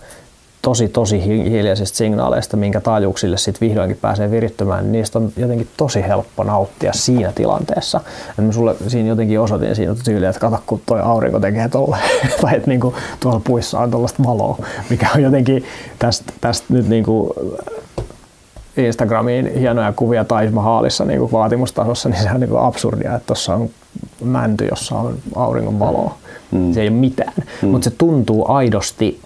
tosi tosi hiljaisista signaaleista, minkä taajuuksille sitten vihdoinkin pääsee virittymään, niin niistä on jotenkin tosi helppo nauttia siinä tilanteessa. Et mä sulle siinä jotenkin osoitin siinä tyyliä, että kato kun toi aurinko tekee tolle, tai että niinku tuolla puissa on tuollaista valoa, mikä on jotenkin tästä, tästä nyt niinku Instagramiin hienoja kuvia Taj Mahalissa niin vaatimustasossa, niin se on niin absurdia, että tuossa on mänty, jossa on auringon valoa. Mm. Se ei ole mitään, mm. mutta se tuntuu aidosti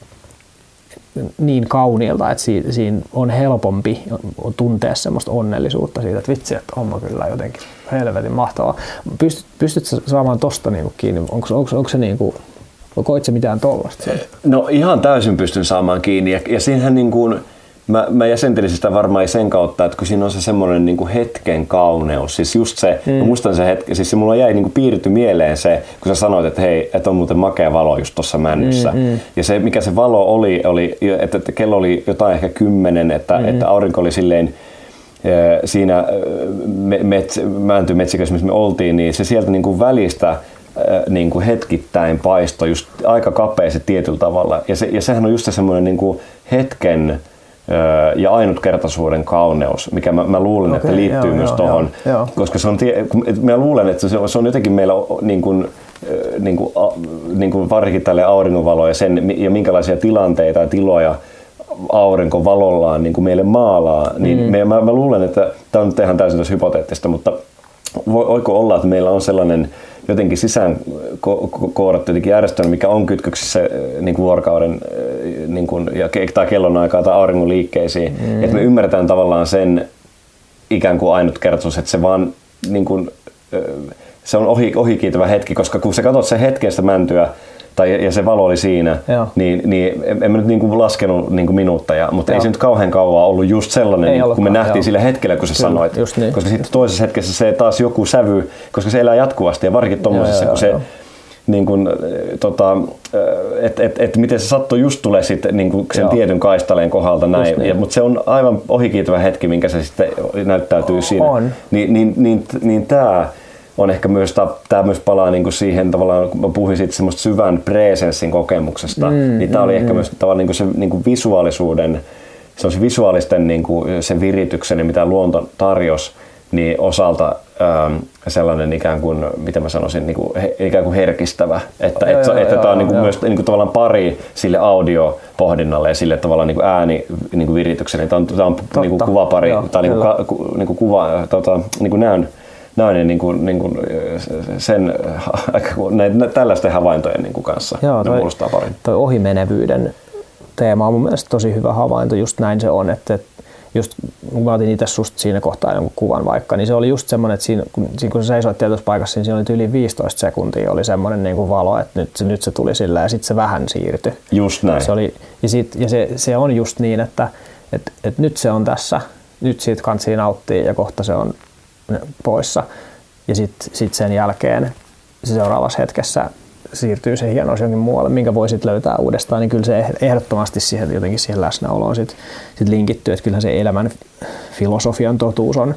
niin kauniilta, että siinä on helpompi tuntea semmoista onnellisuutta siitä, että vitsi, että on kyllä jotenkin helvetin mahtavaa. Pystyt, pystytkö saamaan tosta niinku kiinni? Onko, onko, onko se niinku, koit se mitään tollasta? No ihan täysin pystyn saamaan kiinni ja, ja siinähän niin kuin, mä, mä jäsentelin sitä varmaan sen kautta, että kun siinä on se semmoinen niin kuin hetken kauneus, siis just se, mm. mä muistan se hetki, siis se mulla jäi niin kuin piirty mieleen se, kun sä sanoit, että hei, että on muuten makea valo just tuossa männyssä. Mm, mm. Ja se, mikä se valo oli, oli että, että kello oli jotain ehkä kymmenen, että, mm. että aurinko oli silleen, siinä met, mäntymetsikössä, missä me oltiin, niin se sieltä niin kuin välistä niin kuin hetkittäin paisto just aika kapea se tietyllä tavalla. Ja, se, ja sehän on just se semmoinen niin kuin hetken ja ainutkertaisuuden kauneus, mikä mä, mä luulen, okay, että liittyy joo, myös tuohon, koska se on, mä luulen, että se on, se on jotenkin meillä niin kuin, niin kuin, niin kuin varsinkin tälle auringonvalo ja, sen, ja minkälaisia tilanteita ja tiloja aurinko valollaan niin kuin meille maalaa, niin mm. me, mä, mä luulen, että tämä on nyt ihan täysin hypoteettista, mutta voiko olla, että meillä on sellainen jotenkin sisään ko- koodattu jotenkin järjestelmä, mikä on kytköksissä äh, niin kuin vuorokauden äh, niin kuin, ja, tai kellonaikaa tai auringon liikkeisiin. Mm. Että me ymmärretään tavallaan sen ikään kuin ainutkertaisuus, että se vaan niin kuin, äh, se on ohi, ohikiitävä hetki, koska kun sä katsot se hetkestä mäntyä, tai, ja se valo oli siinä, Joo. niin, niin en, en mä nyt niin kuin laskenut niin kuin minuutteja, mutta Joo. ei se nyt kauhean kauan ollut just sellainen, ei kun me nähtiin Joo. sillä hetkellä, kun sä Kyllä, sanoit. Niin. Koska sitten toisessa hetkessä se taas joku sävy, koska se elää jatkuvasti ja varsinkin tuommoisessa, kun se, niin kuin, tota, että et, et miten se sattui just tulee sitten niin kuin sen Joo. tietyn kaistaleen kohdalta näin. Niin. Ja, mutta se on aivan ohikiitävä hetki, minkä se sitten näyttäytyy siinä. On. Ni, niin, niin, niin tämä on ehkä myös, tämä myös palaa niin kuin siihen tavallaan, kun mä puhuin siitä semmoista syvän presenssin kokemuksesta, mm, niin tämä oli mm, ehkä mm. myös tavallaan niin kuin se niin kuin visuaalisuuden, se on se visuaalisten niin kuin sen virityksen, mitä luonto tarjosi, niin osalta ähm, sellainen ikään kuin, miten mä sanoisin, niin kuin, he, ikään kuin herkistävä. Että, joo, et, joo, että joo, tämä on niin kuin myös niin kuin tavallaan pari sille audiopohdinnalle ja sille tavallaan niin kuin ääni niin kuin viritykselle. Tämä on, tämä on niin kuin kuvapari, joo, tai niin kuin, ka, niin kuin kuva, tota, niin kuin näön, näön niin kuin, niin kuin sen, näin, tällaisten havaintojen niin kuin kanssa. Joo, toi, ne parin. Toi ohimenevyyden teema on mun mielestä tosi hyvä havainto, just näin se on, että, että just kun mä otin itse susta siinä kohtaa jonkun kuvan vaikka, niin se oli just semmoinen, että siinä, kun, siinä kun sä seisoit tietyssä paikassa, niin siinä oli yli 15 sekuntia oli semmoinen niin kuin valo, että nyt, nyt se tuli sillä ja sitten se vähän siirtyi. Just näin. Se oli, ja sit, ja se, se, on just niin, että et, et nyt se on tässä, nyt siitä kansi nauttii ja kohta se on poissa. Ja sitten sit sen jälkeen se seuraavassa hetkessä siirtyy se hienous jonkin muualle, minkä voisit löytää uudestaan, niin kyllä se ehdottomasti siihen, jotenkin siihen läsnäoloon sit, sit linkittyy, että kyllähän se elämän filosofian totuus on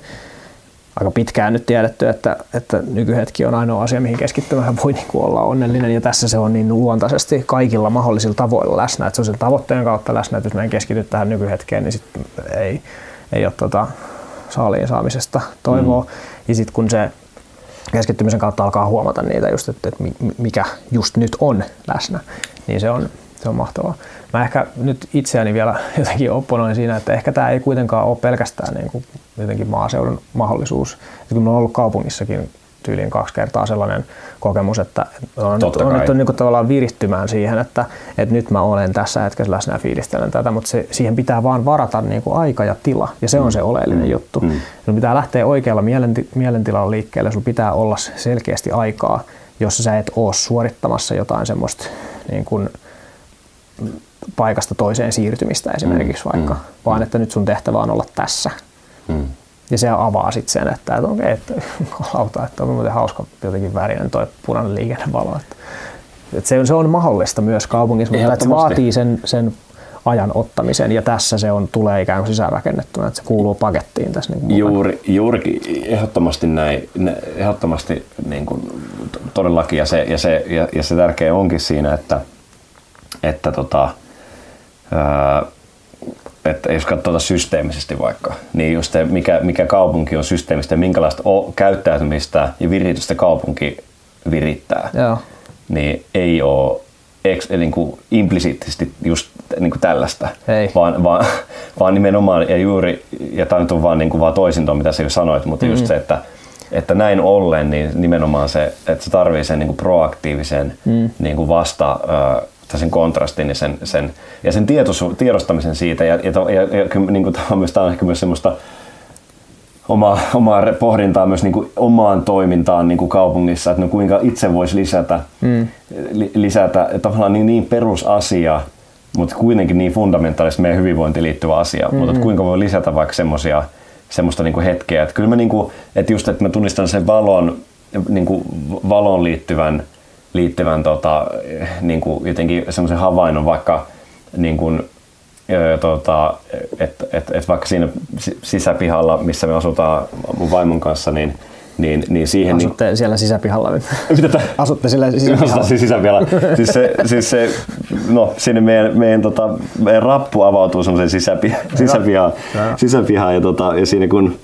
aika pitkään nyt tiedetty, että, että nykyhetki on ainoa asia, mihin keskittymähän voi niin kuin olla onnellinen, ja tässä se on niin luontaisesti kaikilla mahdollisilla tavoilla läsnä, että se on sen tavoitteen kautta läsnä, että jos me en keskity tähän nykyhetkeen, niin sitten ei, ei ole tota saaliin saamisesta toivoa. Mm. Ja sitten kun se keskittymisen kautta alkaa huomata niitä just, että, että mikä just nyt on läsnä, niin se on, se on mahtavaa. Mä ehkä nyt itseäni vielä jotenkin opponoin siinä, että ehkä tämä ei kuitenkaan ole pelkästään niin kuin jotenkin maaseudun mahdollisuus. Että kun mä oon ollut kaupungissakin tyyliin kaksi kertaa sellainen kokemus, että on Totta nyt, on, nyt on niin tavallaan virittymään siihen, että, että nyt mä olen tässä hetkessä läsnä ja fiilistelen tätä, mutta se, siihen pitää vaan varata niin kuin aika ja tila, ja se on se oleellinen mm. juttu. Mm. Sun pitää lähteä oikealla mielenti, mielentilalla liikkeelle, sun pitää olla selkeästi aikaa, jos sä et ole suorittamassa jotain semmoista niin kuin, paikasta toiseen siirtymistä esimerkiksi mm. vaikka, mm. vaan että nyt sun tehtävä on olla tässä. Mm. Ja se avaa sitten sen, että, että okei, että lauta, että on muuten hauska jotenkin värinen toi punainen liikennevalo. Että, että se, on, se on mahdollista myös kaupungissa, mutta että se vaatii sen, sen ajan ottamisen ja tässä se on, tulee ikään kuin sisäänrakennettuna, että se kuuluu pakettiin tässä. Niin Juuri, juurikin, ehdottomasti näin, ehdottomasti niin kuin, todellakin ja se, ja, se, ja, ja se tärkeä onkin siinä, että, että tota, ää, että jos katsotaan systeemisesti vaikka, niin just se, mikä, mikä kaupunki on systeemistä ja minkälaista käyttäytymistä ja viritystä kaupunki virittää, Joo. niin ei ole ex, niin kuin implisiittisesti just niin kuin tällaista, ei. Vaan, vaan, vaan nimenomaan ja juuri, ja tämä nyt on vaan, niin kuin vaan toisinto, mitä sä jo sanoit, mutta mm-hmm. just se, että, että näin ollen niin nimenomaan se, että se tarvii sen niin kuin proaktiivisen mm. niin kuin vasta, sen kontrastin ja sen, sen, ja sen tietos, tiedostamisen siitä. Ja, ja, ja, ja niin kuin, tämä, on myös, tämä on ehkä myös semmoista omaa, omaa pohdintaa myös niin kuin omaan toimintaan niin kuin kaupungissa, että no kuinka itse voisi lisätä, mm. li, lisätä tavallaan niin, niin perusasia, mutta kuitenkin niin fundamentaalisesti meidän hyvinvointiin liittyvä asia, mm-hmm. mutta että kuinka voi lisätä vaikka semmoisia semmoista niin kuin hetkeä, että kyllä mä niin kuin, että just, että mä tunnistan sen valon, niin kuin valon liittyvän liittyvän tota, niin kuin jotenkin semmoisen havainnon vaikka niin kuin, tota, että et, et vaikka siinä sisäpihalla, missä me asutaan mun vaimon kanssa, niin niin, niin siihen... Asutte niin, siellä sisäpihalla. Mitä Asutte siellä sisäpihalla. Siis sisäpihalla. siis se, siis se, no sinne meidän, meidän, tota, meidän rappu avautuu semmoiseen sisäpihaan, sisäpihaan, sisäpihaan ja, tota, ja siinä kun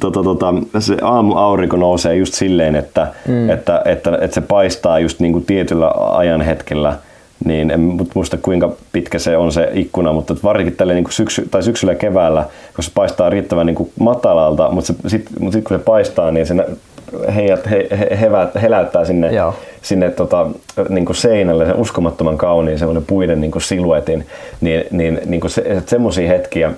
tota, tota, se aamuaurinko nousee just silleen, että, mm. että, että, että, se paistaa just niin kuin tietyllä ajan hetkellä, niin en muista kuinka pitkä se on se ikkuna, mutta varsinkin tälle niin syksy, tai syksyllä ja keväällä, kun se paistaa riittävän niin kuin matalalta, mutta sitten mut sit kun se paistaa, niin se heijät, he, he, hevät, heläyttää sinne, Joo. sinne tota, niin kuin seinälle sen uskomattoman kauniin semmoinen puiden niin kuin siluetin, niin, niin, niin kuin se, semmoisia hetkiä,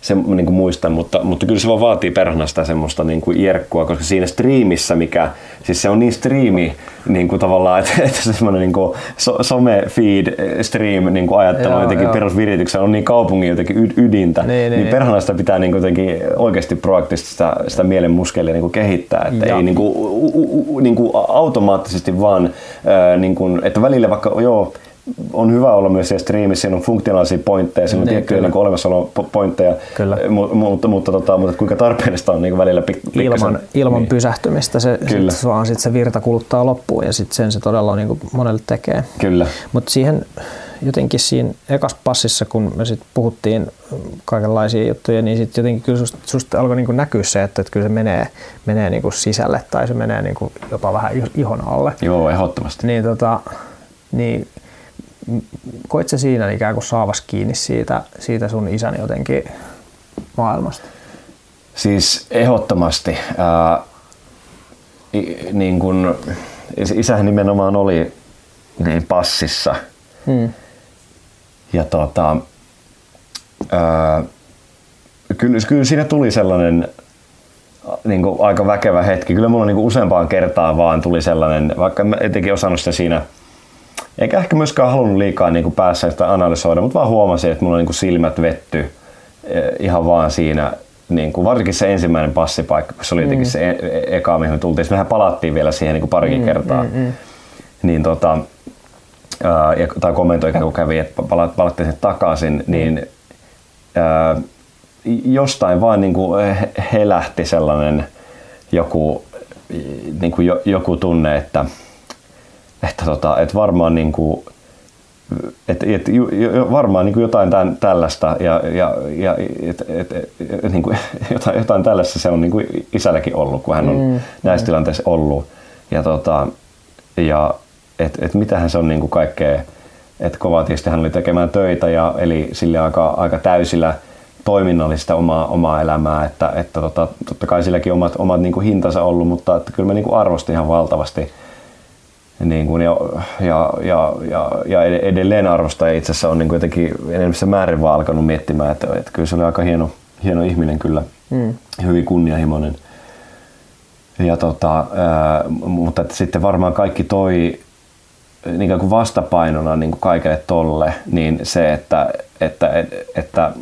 se niin kuin muistan, mutta, mutta kyllä se vaan vaatii perhana sitä semmoista niin kuin jerkkua, koska siinä striimissä, mikä, siis se on niin striimi niin kuin tavallaan, että, että semmoinen niin kuin so, some feed stream niin kuin ajattelu joo, jotenkin perusvirityksen on niin kaupungin jotenkin ydintä, niin, niin, niin perhana sitä pitää niin kuin jotenkin oikeasti proaktiivisesti sitä, sitä mielen muskelia niin kuin kehittää, että ja. ei niin kuin, u, u, u, niin kuin automaattisesti vaan, ää, niin kuin, että välillä vaikka joo, on hyvä olla myös siellä striimissä, siinä on funktionaalisia pointteja, siinä on niin, tiettyjä niin olemassaolo pointteja, mutta, mutta, mutta, tota, mutta kuinka tarpeellista on niin välillä pik- Ilman, ilman niin. pysähtymistä, se, Kyllä. sit, vaan sit se virta kuluttaa loppuun ja sit sen se todella niin kuin monelle tekee. Kyllä. Mutta siihen jotenkin siinä ekas passissa, kun me sit puhuttiin kaikenlaisia juttuja, niin sitten jotenkin kyllä susta, susta alkoi niin näkyä se, että, että kyllä se menee, menee niin kuin sisälle tai se menee niin kuin jopa vähän ihon alle. Joo, ehdottomasti. Niin, tota, niin koit se siinä ikään kuin saavas kiinni siitä, siitä sun isän jotenkin maailmasta? Siis ehdottomasti. Ää, niin kun, isähän nimenomaan oli niin passissa. Hmm. Ja tota, ää, kyllä, kyllä siinä tuli sellainen niin kuin aika väkevä hetki. Kyllä mulla niin kuin useampaan kertaan vaan tuli sellainen, vaikka en etenkin osannut sitä siinä – eikä ehkä myöskään halunnut liikaa niin kuin päässä sitä analysoida, mutta vaan huomasin, että mulla on niin kuin silmät vetty eh, ihan vaan siinä, niin kuin, varsinkin se ensimmäinen passipaikka, kun se oli jotenkin mm. se e-, e- eka, mihin me tultiin. Mehän palattiin vielä siihen niin kuin parikin mm, kertaa. Mm, mm. Niin tota, ää, tai kommentoi kun kävi, että palattiin sen takaisin, mm. niin ää, jostain vaan niin kuin helähti sellainen joku, niin kuin jo, joku tunne, että että, tota, että varmaan niin kuin, et, et, varmaan niin kuin jotain tämän, tällaista ja, ja, ja et, et, et, niin kuin, jotain, jotain tällaista se on niin kuin isälläkin ollut, kun hän on mm, näissä mm. tilanteissa ollut. Ja, tota, ja et, et mitähän se on niin kuin kaikkea, että kova tietysti hän oli tekemään töitä ja eli sille aika, aika täysillä toiminnallista omaa, omaa elämää, että, että tota, totta kai silläkin omat, omat niin kuin hintansa ollut, mutta että kyllä mä niin kuin arvostin ihan valtavasti niin kuin, ja, ja, ja, ja, ja edelleen arvostaa itse asiassa on niin kuin jotenkin enemmissä määrin vaan alkanut miettimään, että, että kyllä se oli aika hieno, hieno ihminen kyllä, mm. hyvin kunnianhimoinen. Ja tota, ää, mutta että sitten varmaan kaikki toi niin kuin vastapainona niin kuin kaikelle tolle, niin se, että, että, että, että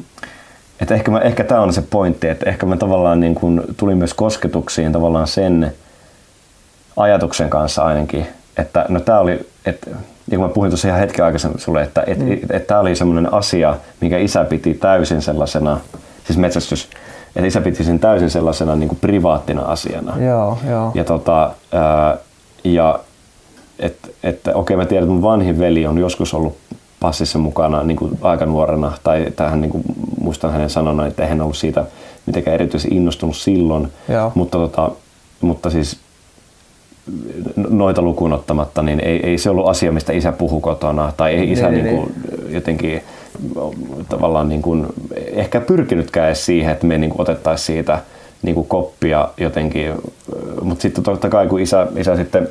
että ehkä, mä, ehkä tämä on se pointti, että ehkä mä tavallaan niin kuin tulin myös kosketuksiin tavallaan sen ajatuksen kanssa ainakin, että no tämä oli, että ja kun mä puhuin tuossa ihan hetken aikaisemmin sulle, että et, mm. et, et tämä oli semmoinen asia, mikä isä piti täysin sellaisena, siis metsästys, että isä piti sen täysin sellaisena niin kuin privaattina asiana. Joo, joo. Ja, tota, ää, ja että et, okei mä tiedän, että mun vanhin veli on joskus ollut passissa mukana niin kuin aika nuorena, tai tähän niin kuin, muistan hänen sanonnan, että hän ollut siitä mitenkään erityisesti innostunut silloin, Joo. mutta, tota, mutta siis noita lukuun ottamatta, niin ei, ei se ollut asia, mistä isä puhui kotona, tai ei isä niin, niin, niin. kuin, jotenkin tavallaan niin kuin, ehkä pyrkinytkään edes siihen, että me niin kuin otettaisiin siitä niin kuin koppia jotenkin, mutta sitten totta kai kun isä, isä sitten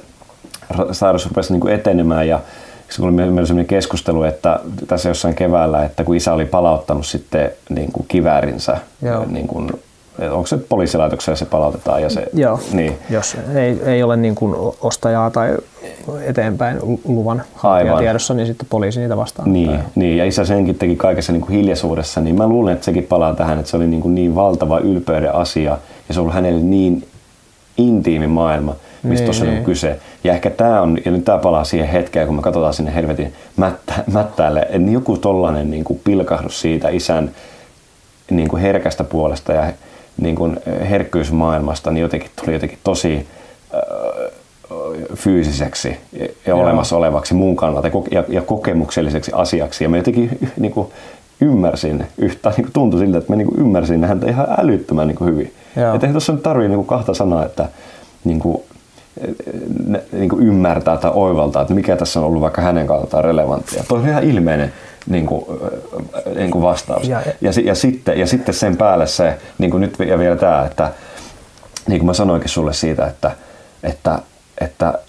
sairaus rupesi niin kuin etenemään ja se oli meillä sellainen keskustelu, että tässä jossain keväällä, että kun isä oli palauttanut sitten niin kuin kiväärinsä niin kuin onko se poliisilaitoksella se palautetaan? Ja se, Joo, niin. jos ei, ei ole niin kuin ostajaa tai eteenpäin luvan tiedossa, niin sitten poliisi niitä vastaan. Niin, niin, ja isä senkin teki kaikessa niin kuin hiljaisuudessa, niin mä luulen, että sekin palaa tähän, että se oli niin, kuin niin valtava ylpeyden asia, ja se on ollut hänelle niin intiimi maailma, mistä niin, tuossa niin. on kyse. Ja ehkä tämä on, ja nyt tämä palaa siihen hetkeen, kun me katsotaan sinne helvetin mättä, mättäälle, että joku tollainen niin kuin pilkahdus siitä isän niin kuin herkästä puolesta ja niin kuin herkkyysmaailmasta, niin jotenkin tuli jotenkin tosi fyysiseksi ja Joo. olemassa olevaksi mun kannalta ja, ja kokemukselliseksi asiaksi. Ja mä jotenkin niin kuin, ymmärsin yhtä, niin kuin tuntui siltä, että mä niin kuin ymmärsin häntä ihan älyttömän niin kuin hyvin. Että ei tuossa nyt tarvitse niin kuin kahta sanaa, että niin kuin, niin kuin ymmärtää tai oivaltaa, että mikä tässä on ollut vaikka hänen kannaltaan relevanttia. Tuo on ihan ilmeinen niin kuin, niin kuin vastaus. Ja, ja, ja, sitten, ja sitten sen päälle se, niin kuin nyt ja vielä tämä, että niin kuin mä sanoinkin sulle siitä, että, että, että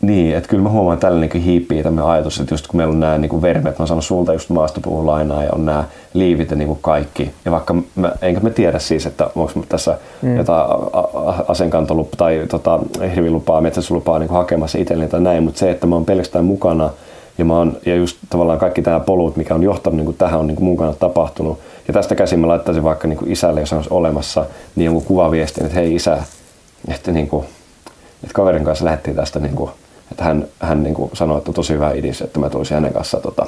niin, että kyllä mä huomaan, että tällä niin hiipii tämmöinen ajatus, että just kun meillä on nämä niin vermet, mä sanon sulta just maastopuun lainaa ja on nämä liivit ja niin kuin kaikki. Ja vaikka mä, enkä mä tiedä siis, että onko mä tässä mm. jotain asenkantolupaa tai tota, hirvilupaa, metsästyslupaa niin hakemassa itselleni tai näin, mutta se, että mä oon pelkästään mukana ja, mä oon, ja just tavallaan kaikki tämä polut, mikä on johtanut niin kuin tähän, on niin kuin mun kannalta tapahtunut. Ja tästä käsin mä laittaisin vaikka niin kuin isälle, jos olisi olemassa, niin jonkun kuvaviestin, että hei isä, että, niin kuin, että kaverin kanssa lähdettiin tästä niin kuin, että hän, hän niin kuin sanoi, että on tosi hyvä idis, että mä tulisin hänen kanssa, tota,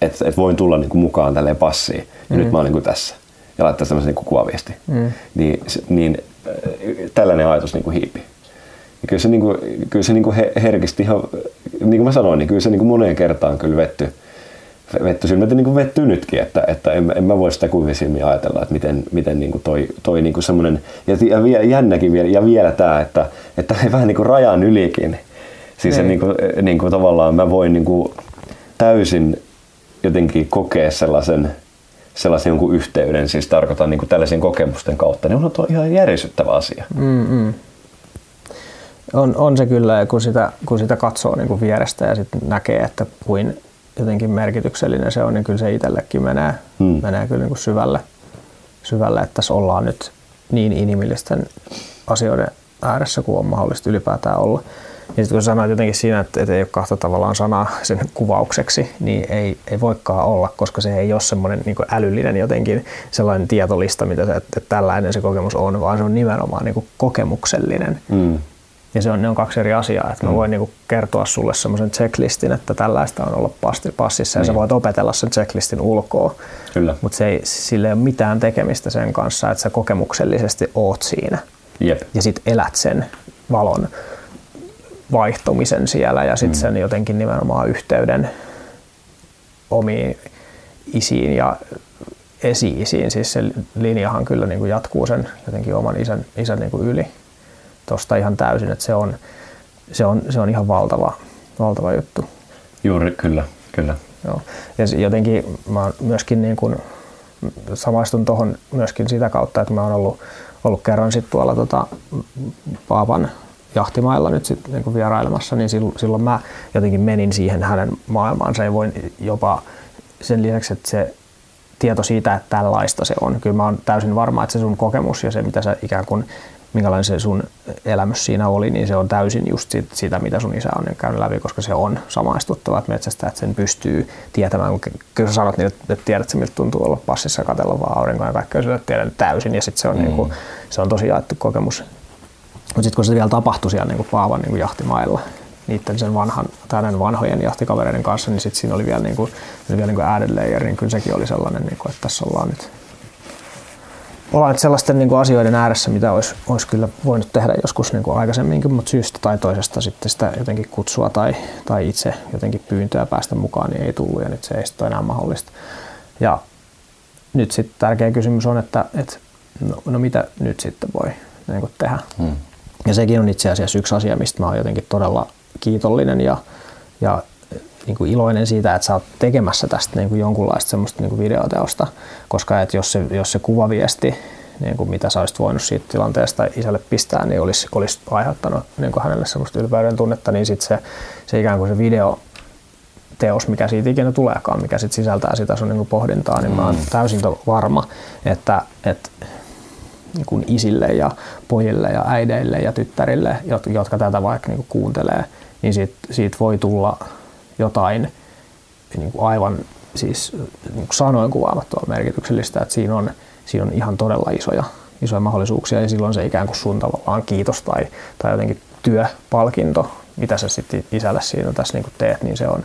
että, että voin tulla niin kuin mukaan tälleen passiin. Ja mm. nyt mä oon niin kuin tässä. Ja laittaa tämmöisen niin kuvaviesti. Mm. Niin, niin tällainen ajatus niin kuin hiipi. Ja kyllä se, niin kuin, kyllä se niin kuin herkisti ihan, niin kuin mä sanoin, niin kyllä se niin kuin moneen kertaan kyllä vetty, vetty silmät niin kuin vettyy nytkin, että, että en, en mä voi sitä kuvisilmiä ajatella, että miten, miten niin kuin toi, toi niin kuin semmoinen, ja, ja jännäkin vielä, ja vielä tämä, että, että vähän niin kuin rajan ylikin, Siis se niin kuin, niinku, niin kuin tavallaan mä voin niin kuin täysin jotenkin kokea sellaisen, sellaisen jonkun yhteyden, siis tarkoitan niin kuin tällaisen kokemusten kautta, niin on tuo ihan järisyttävä asia. Mm-mm. On, on se kyllä, kun sitä, kun sitä katsoo niin kuin vierestä ja sitten näkee, että kuin jotenkin merkityksellinen se on, niin kyllä se itsellekin menee, hmm. menee kyllä niin kuin syvälle, syvälle, että tässä ollaan nyt niin inhimillisten asioiden ääressä kuin on mahdollista ylipäätään olla. Ja sitten kun sanoit jotenkin siinä, että, että ei ole kahta tavallaan sanaa sen kuvaukseksi, niin ei, ei voikaan olla, koska se ei ole semmoinen niin älyllinen jotenkin sellainen tietolista, mitä se, että tällainen se kokemus on, vaan se on nimenomaan niin kokemuksellinen. Mm. Ja se on, ne on kaksi eri asiaa. Että mä mm. voin niin kertoa sulle semmoisen checklistin, että tällaista on olla passissa ja niin. sä voit opetella sen checklistin ulkoa. Kyllä. Mutta se ei, sille ei ole mitään tekemistä sen kanssa, että sä kokemuksellisesti oot siinä. Jep. Ja sitten elät sen valon vaihtumisen siellä ja sitten mm. sen jotenkin nimenomaan yhteyden omiin isiin ja esi-isiin. Siis se linjahan kyllä niin kuin jatkuu sen jotenkin oman isän, isän niin kuin yli tuosta ihan täysin, että se on, se on, se on ihan valtava, valtava juttu. Juuri, kyllä, kyllä. Joo. Ja jotenkin mä myöskin niin kuin samaistun tuohon myöskin sitä kautta, että mä oon ollut, ollut kerran sitten tuolla tota, Paapan jahtimailla nyt sit niin vierailemassa, niin silloin, silloin mä jotenkin menin siihen hänen maailmaansa ja voin jopa sen lisäksi, että se tieto siitä, että tällaista se on. Kyllä mä oon täysin varma, että se sun kokemus ja se, mitä sä ikään kuin, minkälainen se sun elämys siinä oli, niin se on täysin just sitä, mitä sun isä on käynyt läpi, koska se on samaistuttava, että metsästä, että sen pystyy tietämään, kun kyllä sä sanot niin, että tiedät, miltä tuntuu olla passissa katella vaan aurinkoa ja kaikkea, sä tiedät täysin, ja sitten se on, mm. niin kuin, se on tosi jaettu kokemus. Mutta sitten kun se vielä tapahtui siellä niin Paavan niin kuin jahtimailla, niiden sen vanhan, tai vanhojen jahtikavereiden kanssa, niin sitten siinä oli vielä, niin kuin, vielä niin kuin niin kyllä sekin oli sellainen, niin kuin, että tässä ollaan nyt, ollaan nyt sellaisten niin kuin asioiden ääressä, mitä olisi, olisi kyllä voinut tehdä joskus niin kuin aikaisemminkin, mutta syystä tai toisesta sitten sitä jotenkin kutsua tai, tai itse jotenkin pyyntöä päästä mukaan, niin ei tullut ja nyt se ei sitten enää mahdollista. Ja nyt sitten tärkeä kysymys on, että, että no, no mitä nyt sitten voi niin kuin tehdä. Hmm. Ja sekin on itse asiassa yksi asia, mistä mä oon jotenkin todella kiitollinen ja, ja niin kuin iloinen siitä, että sä oot tekemässä tästä niin kuin jonkunlaista semmoista niin kuin videoteosta, koska että jos, se, jos se kuvaviesti, niin kuin mitä sä olisit voinut siitä tilanteesta isälle pistää, niin olisi, olisi aiheuttanut niin kuin hänelle semmoista ylpeyden tunnetta, niin sitten se, se ikään kuin se video teos, mikä siitä ikinä tuleekaan, mikä sitten sisältää sitä sun niin pohdintaa, niin mä oon mm. täysin varma, että, että niin kuin isille ja pojille ja äideille ja tyttärille, jotka tätä vaikka niin kuin kuuntelee, niin siitä, siitä voi tulla jotain niin kuin aivan siis niin kuin sanoin kuvaamattua merkityksellistä, että siinä on, siinä on ihan todella isoja, isoja mahdollisuuksia ja silloin se ikään kuin sun tavallaan kiitos tai, tai jotenkin työpalkinto, mitä sä sitten isälle siinä tässä niin kuin teet, niin se on,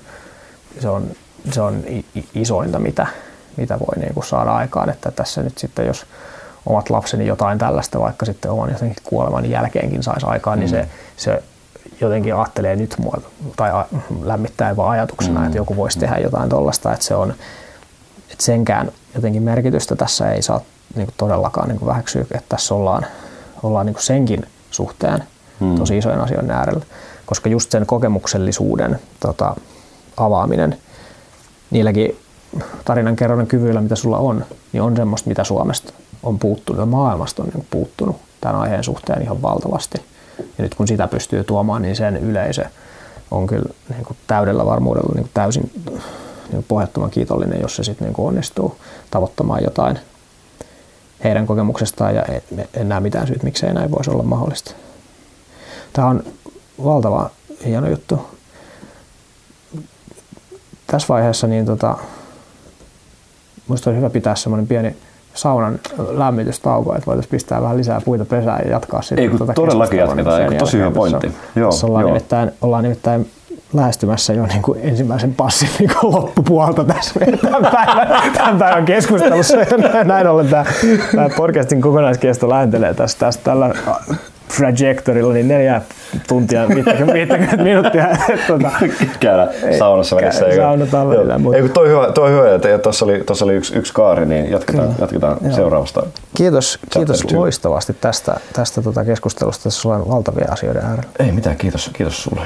se on, se on isointa, mitä, mitä voi niin kuin saada aikaan, että tässä nyt sitten jos omat lapseni jotain tällaista vaikka sitten oman jotenkin kuoleman jälkeenkin saisi aikaan, mm. niin se, se jotenkin ajattelee nyt mua, tai lämmittää vaan ajatuksena, mm. että joku voisi tehdä jotain tuollaista, että se on, että senkään jotenkin merkitystä tässä ei saa niin kuin todellakaan niin kuin väheksyä, että tässä ollaan, ollaan niin kuin senkin suhteen mm. tosi isojen asioiden äärellä, koska just sen kokemuksellisuuden tota, avaaminen niilläkin tarinankerronnan kyvyillä, mitä sulla on, niin on semmoista, mitä Suomesta on puuttunut ja maailmasta on niin puuttunut tämän aiheen suhteen ihan valtavasti. Ja nyt kun sitä pystyy tuomaan, niin sen yleisö on kyllä niin kuin täydellä varmuudella niin kuin täysin niin kuin pohjattoman kiitollinen, jos se sitten niin onnistuu tavoittamaan jotain heidän kokemuksestaan ja en, näe mitään syyt, miksei näin voisi olla mahdollista. Tämä on valtava hieno juttu. Tässä vaiheessa niin tota, musta olisi hyvä pitää semmoinen pieni saunan lämmitystauko, että voitaisiin pistää vähän lisää puita pesään ja jatkaa sitten. Ei, kun tuota todellakin jatketaan, Ei, tosi hyvä pointti. Joo, ollaan, joo. Nimittäin, ollaan nimittäin lähestymässä jo niin kuin ensimmäisen passin niin kuin loppupuolta tässä tämän päivän, tämän päivän keskustelussa. Näin ollen tämä, tämä podcastin kokonaiskesto lähentelee tästä, tästä tällä trajectorilla niin neljä tuntia 50, 50 minuuttia. tuota, Käydä saunassa välissä. Saunataan välillä. Mutta... Ei, toi hyvä, toi hyvä että tuossa oli, tuossa oli yksi, yksi kaari, niin jatketaan, Kyllä. jatketaan seuraavasta. Kiitos, kiitos loistavasti tästä, tästä tuota keskustelusta. Tässä on valtavia asioiden äärellä. Ei mitään, kiitos, kiitos sulle.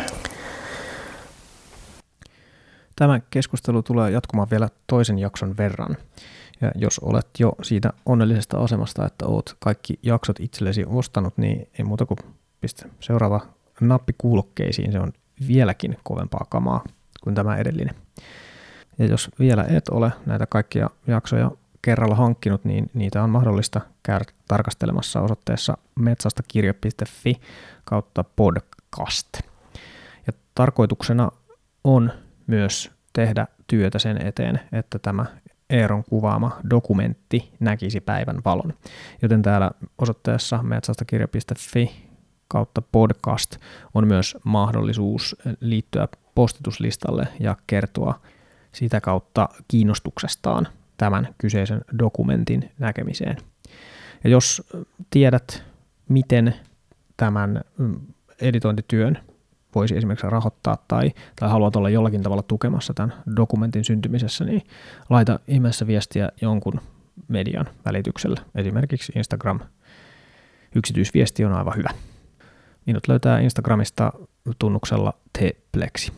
Tämä keskustelu tulee jatkumaan vielä toisen jakson verran. Ja jos olet jo siitä onnellisesta asemasta, että oot kaikki jaksot itsellesi ostanut, niin ei muuta kuin pistä seuraava nappi kuulokkeisiin. Se on vieläkin kovempaa kamaa kuin tämä edellinen. Ja jos vielä et ole näitä kaikkia jaksoja kerralla hankkinut, niin niitä on mahdollista käydä tarkastelemassa osoitteessa metsastakirja.fi kautta podcast. Ja tarkoituksena on myös tehdä työtä sen eteen, että tämä Eeron kuvaama dokumentti näkisi päivän valon. Joten täällä osoitteessa metsastakirja.fi kautta podcast on myös mahdollisuus liittyä postituslistalle ja kertoa sitä kautta kiinnostuksestaan tämän kyseisen dokumentin näkemiseen. Ja jos tiedät, miten tämän editointityön voisi esimerkiksi rahoittaa tai, tai haluat olla jollakin tavalla tukemassa tämän dokumentin syntymisessä, niin laita ihmeessä viestiä jonkun median välityksellä. Esimerkiksi Instagram yksityisviesti on aivan hyvä. Minut löytää Instagramista tunnuksella teplexi.